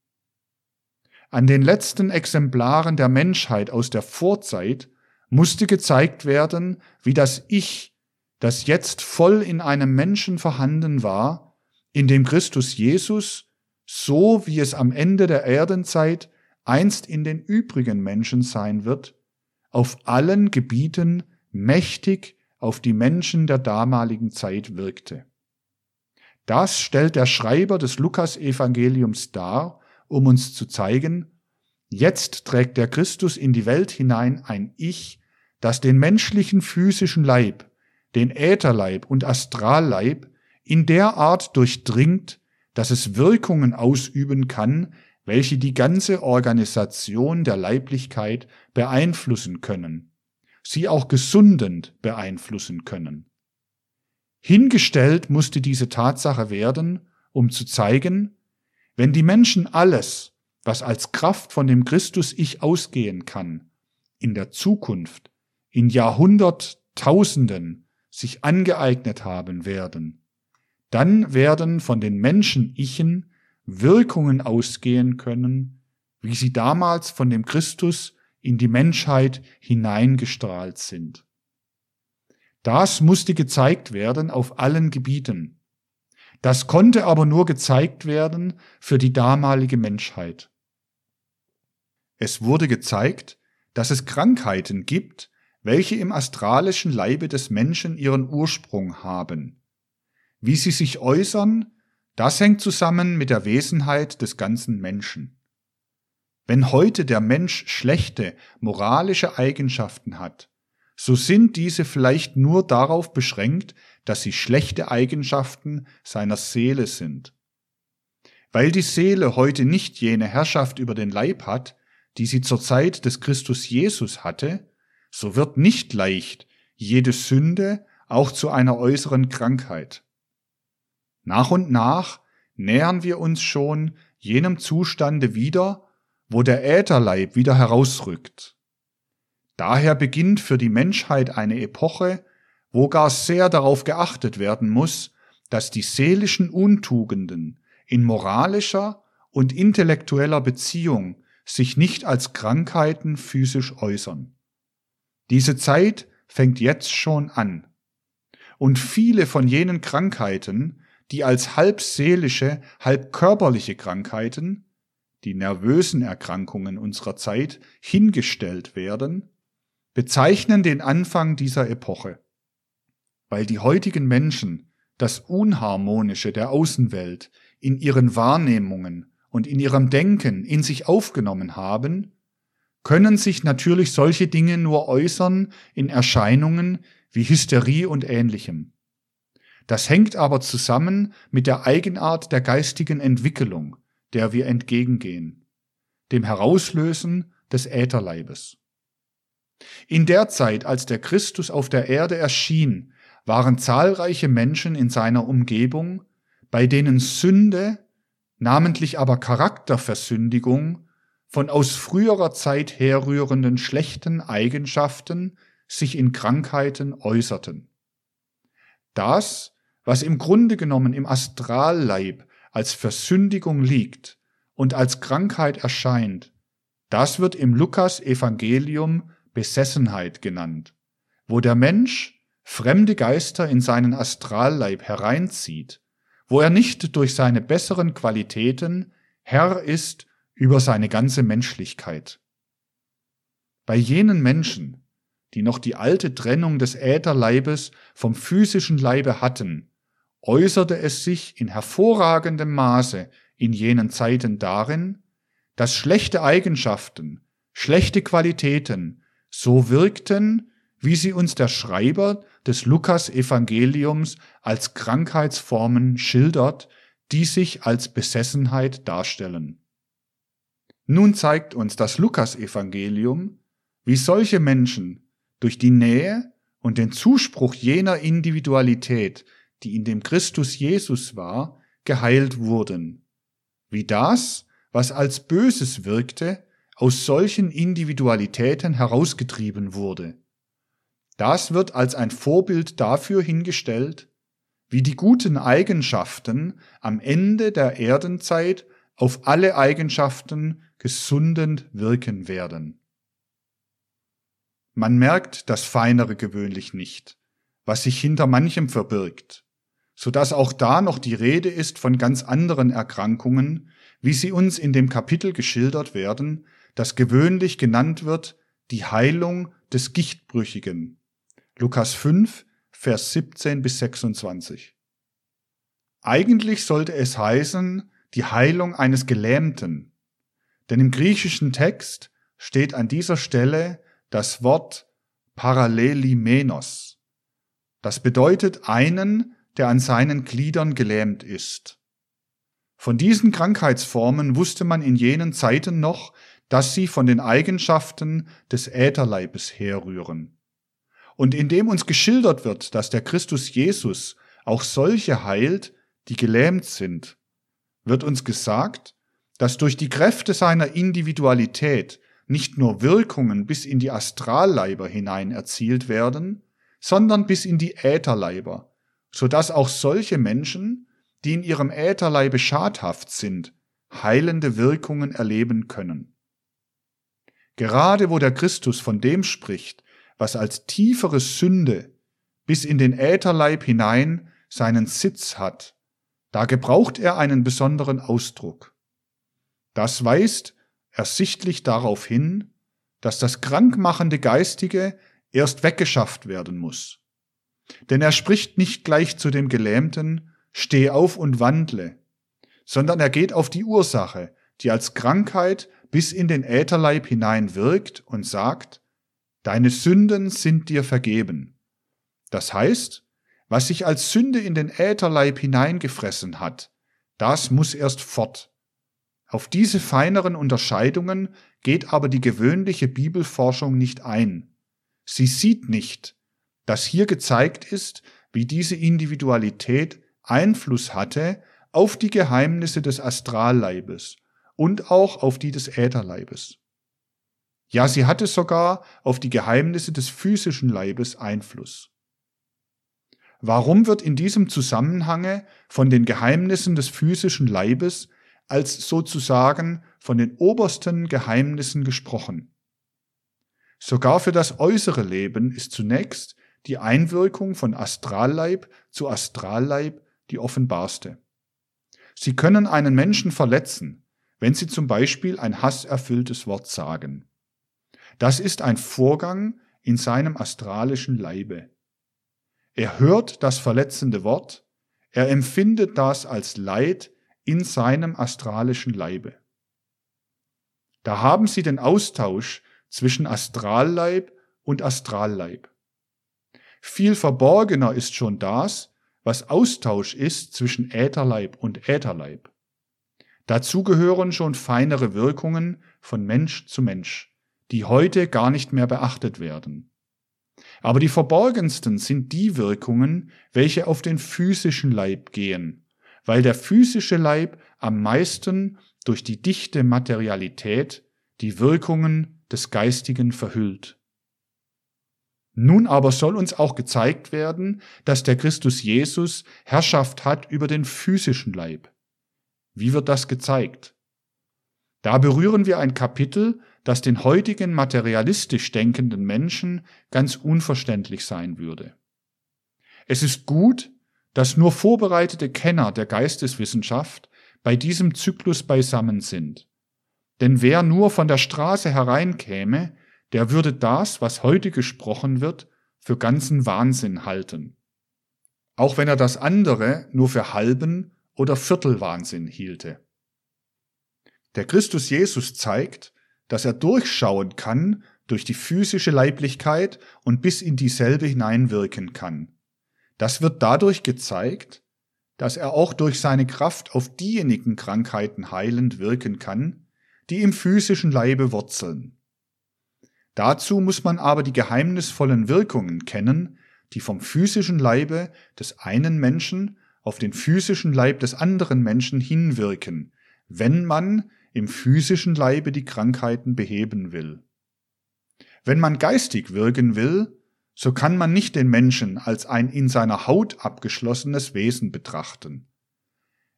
An den letzten Exemplaren der Menschheit aus der Vorzeit musste gezeigt werden, wie das Ich, das jetzt voll in einem Menschen vorhanden war, in dem Christus Jesus, so wie es am Ende der Erdenzeit einst in den übrigen Menschen sein wird, auf allen Gebieten mächtig auf die Menschen der damaligen Zeit wirkte. Das stellt der Schreiber des Lukas-Evangeliums dar, um uns zu zeigen, jetzt trägt der Christus in die Welt hinein ein Ich, das den menschlichen physischen Leib, den Ätherleib und Astralleib in der Art durchdringt, dass es Wirkungen ausüben kann, welche die ganze Organisation der Leiblichkeit beeinflussen können, sie auch gesundend beeinflussen können. Hingestellt musste diese Tatsache werden, um zu zeigen, wenn die Menschen alles, was als Kraft von dem Christus-Ich ausgehen kann, in der Zukunft, in Jahrhunderttausenden sich angeeignet haben werden, dann werden von den Menschen-Ichen Wirkungen ausgehen können, wie sie damals von dem Christus in die Menschheit hineingestrahlt sind. Das musste gezeigt werden auf allen Gebieten. Das konnte aber nur gezeigt werden für die damalige Menschheit. Es wurde gezeigt, dass es Krankheiten gibt, welche im astralischen Leibe des Menschen ihren Ursprung haben. Wie sie sich äußern, das hängt zusammen mit der Wesenheit des ganzen Menschen. Wenn heute der Mensch schlechte moralische Eigenschaften hat, so sind diese vielleicht nur darauf beschränkt, dass sie schlechte Eigenschaften seiner Seele sind. Weil die Seele heute nicht jene Herrschaft über den Leib hat, die sie zur Zeit des Christus Jesus hatte, so wird nicht leicht jede Sünde auch zu einer äußeren Krankheit. Nach und nach nähern wir uns schon jenem Zustande wieder, wo der Ätherleib wieder herausrückt. Daher beginnt für die Menschheit eine Epoche, wo gar sehr darauf geachtet werden muss, dass die seelischen Untugenden in moralischer und intellektueller Beziehung sich nicht als Krankheiten physisch äußern. Diese Zeit fängt jetzt schon an. Und viele von jenen Krankheiten, die als halb seelische, halb körperliche Krankheiten, die nervösen Erkrankungen unserer Zeit, hingestellt werden, bezeichnen den Anfang dieser Epoche. Weil die heutigen Menschen das Unharmonische der Außenwelt in ihren Wahrnehmungen und in ihrem Denken in sich aufgenommen haben, können sich natürlich solche Dinge nur äußern in Erscheinungen wie Hysterie und ähnlichem. Das hängt aber zusammen mit der Eigenart der geistigen Entwicklung, der wir entgegengehen, dem Herauslösen des Ätherleibes. In der Zeit, als der Christus auf der Erde erschien, waren zahlreiche Menschen in seiner Umgebung, bei denen Sünde, namentlich aber Charakterversündigung, von aus früherer Zeit herrührenden schlechten Eigenschaften sich in Krankheiten äußerten. Das, was im Grunde genommen im Astralleib als Versündigung liegt und als Krankheit erscheint, das wird im Lukas Evangelium Besessenheit genannt, wo der Mensch fremde Geister in seinen Astralleib hereinzieht, wo er nicht durch seine besseren Qualitäten Herr ist über seine ganze Menschlichkeit. Bei jenen Menschen, die noch die alte Trennung des Ätherleibes vom physischen Leibe hatten, äußerte es sich in hervorragendem Maße in jenen Zeiten darin, dass schlechte Eigenschaften, schlechte Qualitäten so wirkten, wie sie uns der Schreiber des Lukas Evangeliums als Krankheitsformen schildert, die sich als Besessenheit darstellen. Nun zeigt uns das Lukas Evangelium, wie solche Menschen durch die Nähe und den Zuspruch jener Individualität, die in dem Christus Jesus war, geheilt wurden. Wie das, was als Böses wirkte, aus solchen Individualitäten herausgetrieben wurde. Das wird als ein Vorbild dafür hingestellt, wie die guten Eigenschaften am Ende der Erdenzeit auf alle Eigenschaften gesundend wirken werden. Man merkt das Feinere gewöhnlich nicht, was sich hinter manchem verbirgt, so dass auch da noch die Rede ist von ganz anderen Erkrankungen, wie sie uns in dem Kapitel geschildert werden, das gewöhnlich genannt wird die Heilung des Gichtbrüchigen. Lukas 5, Vers 17 bis 26. Eigentlich sollte es heißen, die Heilung eines Gelähmten. Denn im griechischen Text steht an dieser Stelle das Wort Parallelimenos. Das bedeutet einen, der an seinen Gliedern gelähmt ist. Von diesen Krankheitsformen wusste man in jenen Zeiten noch, dass sie von den Eigenschaften des Ätherleibes herrühren. Und indem uns geschildert wird, dass der Christus Jesus auch solche heilt, die gelähmt sind, wird uns gesagt, dass durch die Kräfte seiner Individualität nicht nur Wirkungen bis in die Astralleiber hinein erzielt werden, sondern bis in die Ätherleiber, so dass auch solche Menschen, die in ihrem Ätherleibe schadhaft sind, heilende Wirkungen erleben können. Gerade wo der Christus von dem spricht, was als tiefere Sünde bis in den Ätherleib hinein seinen Sitz hat, da gebraucht er einen besonderen Ausdruck. Das weist ersichtlich darauf hin, dass das krankmachende Geistige erst weggeschafft werden muss. Denn er spricht nicht gleich zu dem Gelähmten, steh auf und wandle, sondern er geht auf die Ursache, die als Krankheit bis in den Ätherleib hinein wirkt und sagt, Deine Sünden sind dir vergeben. Das heißt, was sich als Sünde in den Ätherleib hineingefressen hat, das muss erst fort. Auf diese feineren Unterscheidungen geht aber die gewöhnliche Bibelforschung nicht ein. Sie sieht nicht, dass hier gezeigt ist, wie diese Individualität Einfluss hatte auf die Geheimnisse des Astralleibes und auch auf die des Ätherleibes. Ja, sie hatte sogar auf die Geheimnisse des physischen Leibes Einfluss. Warum wird in diesem Zusammenhange von den Geheimnissen des physischen Leibes als sozusagen von den obersten Geheimnissen gesprochen? Sogar für das äußere Leben ist zunächst die Einwirkung von Astralleib zu Astralleib die offenbarste. Sie können einen Menschen verletzen, wenn sie zum Beispiel ein hasserfülltes Wort sagen. Das ist ein Vorgang in seinem astralischen Leibe. Er hört das verletzende Wort, er empfindet das als Leid in seinem astralischen Leibe. Da haben Sie den Austausch zwischen Astralleib und Astralleib. Viel verborgener ist schon das, was Austausch ist zwischen Ätherleib und Ätherleib. Dazu gehören schon feinere Wirkungen von Mensch zu Mensch die heute gar nicht mehr beachtet werden. Aber die verborgensten sind die Wirkungen, welche auf den physischen Leib gehen, weil der physische Leib am meisten durch die dichte Materialität die Wirkungen des Geistigen verhüllt. Nun aber soll uns auch gezeigt werden, dass der Christus Jesus Herrschaft hat über den physischen Leib. Wie wird das gezeigt? Da berühren wir ein Kapitel, das den heutigen materialistisch denkenden Menschen ganz unverständlich sein würde. Es ist gut, dass nur vorbereitete Kenner der Geisteswissenschaft bei diesem Zyklus beisammen sind. Denn wer nur von der Straße hereinkäme, der würde das, was heute gesprochen wird, für ganzen Wahnsinn halten. Auch wenn er das andere nur für halben oder Viertelwahnsinn hielte. Der Christus Jesus zeigt, dass er durchschauen kann durch die physische Leiblichkeit und bis in dieselbe hineinwirken kann. Das wird dadurch gezeigt, dass er auch durch seine Kraft auf diejenigen Krankheiten heilend wirken kann, die im physischen Leibe wurzeln. Dazu muss man aber die geheimnisvollen Wirkungen kennen, die vom physischen Leibe des einen Menschen auf den physischen Leib des anderen Menschen hinwirken, wenn man im physischen Leibe die Krankheiten beheben will. Wenn man geistig wirken will, so kann man nicht den Menschen als ein in seiner Haut abgeschlossenes Wesen betrachten.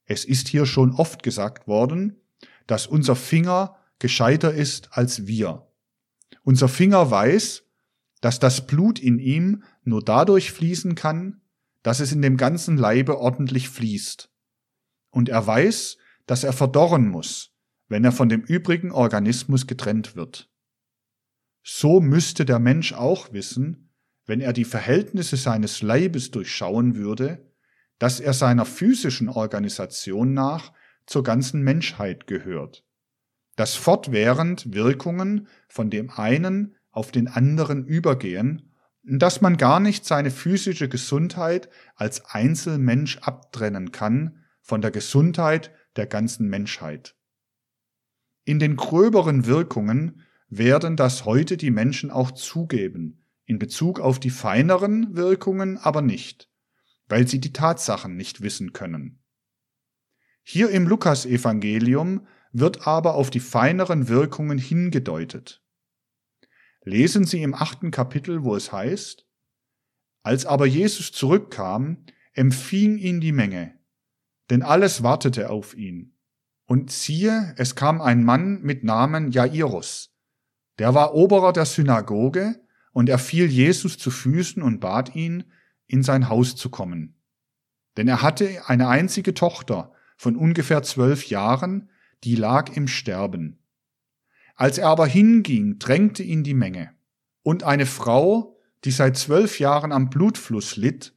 Es ist hier schon oft gesagt worden, dass unser Finger gescheiter ist als wir. Unser Finger weiß, dass das Blut in ihm nur dadurch fließen kann, dass es in dem ganzen Leibe ordentlich fließt. Und er weiß, dass er verdorren muss, wenn er von dem übrigen Organismus getrennt wird. So müsste der Mensch auch wissen, wenn er die Verhältnisse seines Leibes durchschauen würde, dass er seiner physischen Organisation nach zur ganzen Menschheit gehört, dass fortwährend Wirkungen von dem einen auf den anderen übergehen, dass man gar nicht seine physische Gesundheit als Einzelmensch abtrennen kann von der Gesundheit der ganzen Menschheit. In den gröberen Wirkungen werden das heute die Menschen auch zugeben, in Bezug auf die feineren Wirkungen aber nicht, weil sie die Tatsachen nicht wissen können. Hier im Lukasevangelium wird aber auf die feineren Wirkungen hingedeutet. Lesen Sie im achten Kapitel, wo es heißt, Als aber Jesus zurückkam, empfing ihn die Menge, denn alles wartete auf ihn. Und siehe, es kam ein Mann mit Namen Jairus. Der war Oberer der Synagoge, und er fiel Jesus zu Füßen und bat ihn, in sein Haus zu kommen. Denn er hatte eine einzige Tochter von ungefähr zwölf Jahren, die lag im Sterben. Als er aber hinging, drängte ihn die Menge. Und eine Frau, die seit zwölf Jahren am Blutfluss litt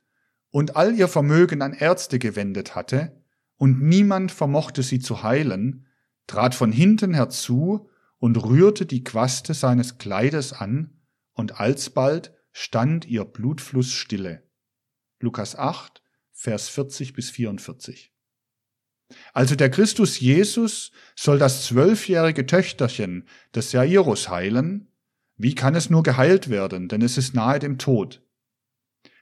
und all ihr Vermögen an Ärzte gewendet hatte, und niemand vermochte sie zu heilen, trat von hinten herzu und rührte die Quaste seines Kleides an, und alsbald stand ihr Blutfluss stille. Lukas 8, Vers 40 bis 44. Also der Christus Jesus soll das zwölfjährige Töchterchen des Jairus heilen. Wie kann es nur geheilt werden, denn es ist nahe dem Tod?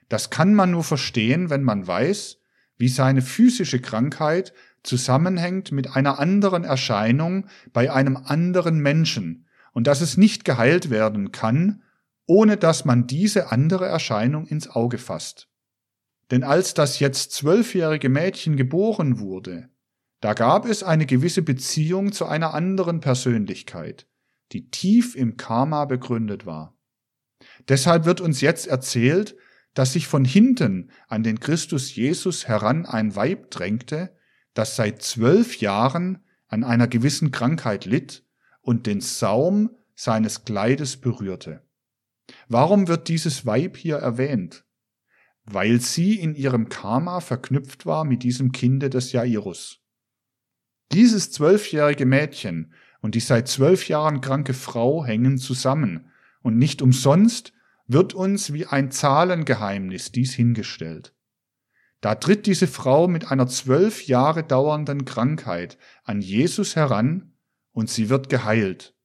Das kann man nur verstehen, wenn man weiß, wie seine physische Krankheit zusammenhängt mit einer anderen Erscheinung bei einem anderen Menschen und dass es nicht geheilt werden kann, ohne dass man diese andere Erscheinung ins Auge fasst. Denn als das jetzt zwölfjährige Mädchen geboren wurde, da gab es eine gewisse Beziehung zu einer anderen Persönlichkeit, die tief im Karma begründet war. Deshalb wird uns jetzt erzählt, dass sich von hinten an den Christus Jesus heran ein Weib drängte, das seit zwölf Jahren an einer gewissen Krankheit litt und den Saum seines Kleides berührte. Warum wird dieses Weib hier erwähnt? Weil sie in ihrem Karma verknüpft war mit diesem Kinde des Jairus. Dieses zwölfjährige Mädchen und die seit zwölf Jahren kranke Frau hängen zusammen, und nicht umsonst wird uns wie ein Zahlengeheimnis dies hingestellt. Da tritt diese Frau mit einer zwölf Jahre dauernden Krankheit an Jesus heran und sie wird geheilt.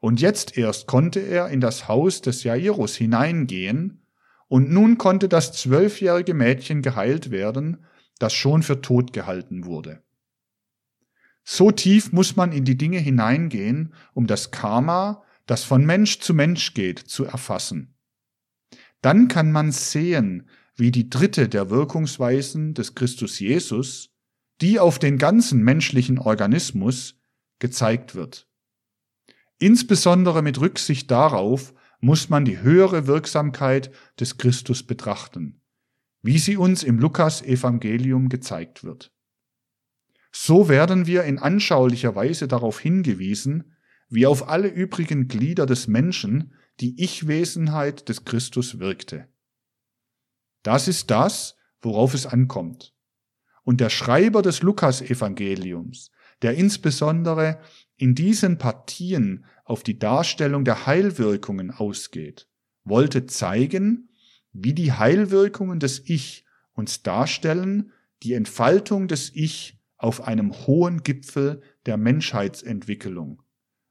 Und jetzt erst konnte er in das Haus des Jairus hineingehen, und nun konnte das zwölfjährige Mädchen geheilt werden, das schon für tot gehalten wurde. So tief muss man in die Dinge hineingehen, um das Karma, das von Mensch zu Mensch geht, zu erfassen. Dann kann man sehen, wie die dritte der Wirkungsweisen des Christus Jesus, die auf den ganzen menschlichen Organismus gezeigt wird. Insbesondere mit Rücksicht darauf muss man die höhere Wirksamkeit des Christus betrachten, wie sie uns im Lukas Evangelium gezeigt wird. So werden wir in anschaulicher Weise darauf hingewiesen, wie auf alle übrigen Glieder des Menschen die Ich-Wesenheit des Christus wirkte. Das ist das, worauf es ankommt. Und der Schreiber des Lukas-Evangeliums, der insbesondere in diesen Partien auf die Darstellung der Heilwirkungen ausgeht, wollte zeigen, wie die Heilwirkungen des Ich uns darstellen, die Entfaltung des Ich auf einem hohen Gipfel der Menschheitsentwicklung.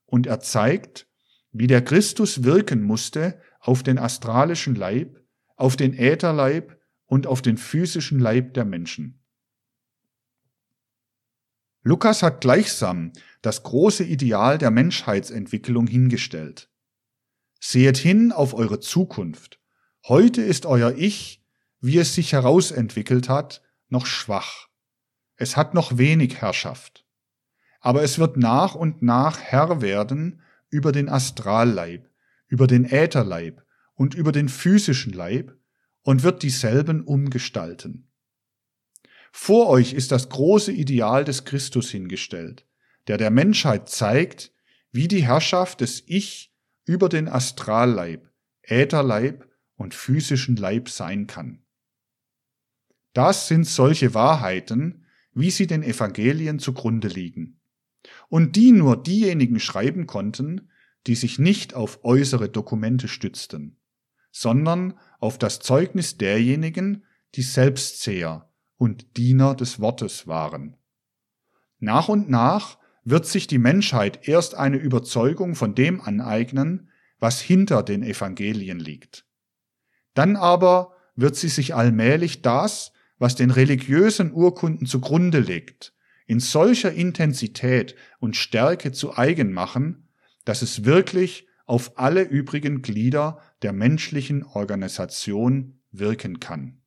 Und er zeigt, wie der Christus wirken musste auf den astralischen Leib, auf den Ätherleib und auf den physischen Leib der Menschen. Lukas hat gleichsam das große Ideal der Menschheitsentwicklung hingestellt. Sehet hin auf eure Zukunft. Heute ist euer Ich, wie es sich herausentwickelt hat, noch schwach. Es hat noch wenig Herrschaft. Aber es wird nach und nach Herr werden über den Astralleib, über den Ätherleib und über den physischen Leib und wird dieselben umgestalten. Vor euch ist das große Ideal des Christus hingestellt, der der Menschheit zeigt, wie die Herrschaft des Ich über den Astralleib, Ätherleib und physischen Leib sein kann. Das sind solche Wahrheiten, wie sie den Evangelien zugrunde liegen und die nur diejenigen schreiben konnten, die sich nicht auf äußere Dokumente stützten, sondern auf das Zeugnis derjenigen, die Selbstseher und Diener des Wortes waren. Nach und nach wird sich die Menschheit erst eine Überzeugung von dem aneignen, was hinter den Evangelien liegt. Dann aber wird sie sich allmählich das, was den religiösen Urkunden zugrunde liegt, in solcher Intensität und Stärke zu eigen machen, dass es wirklich auf alle übrigen Glieder der menschlichen Organisation wirken kann.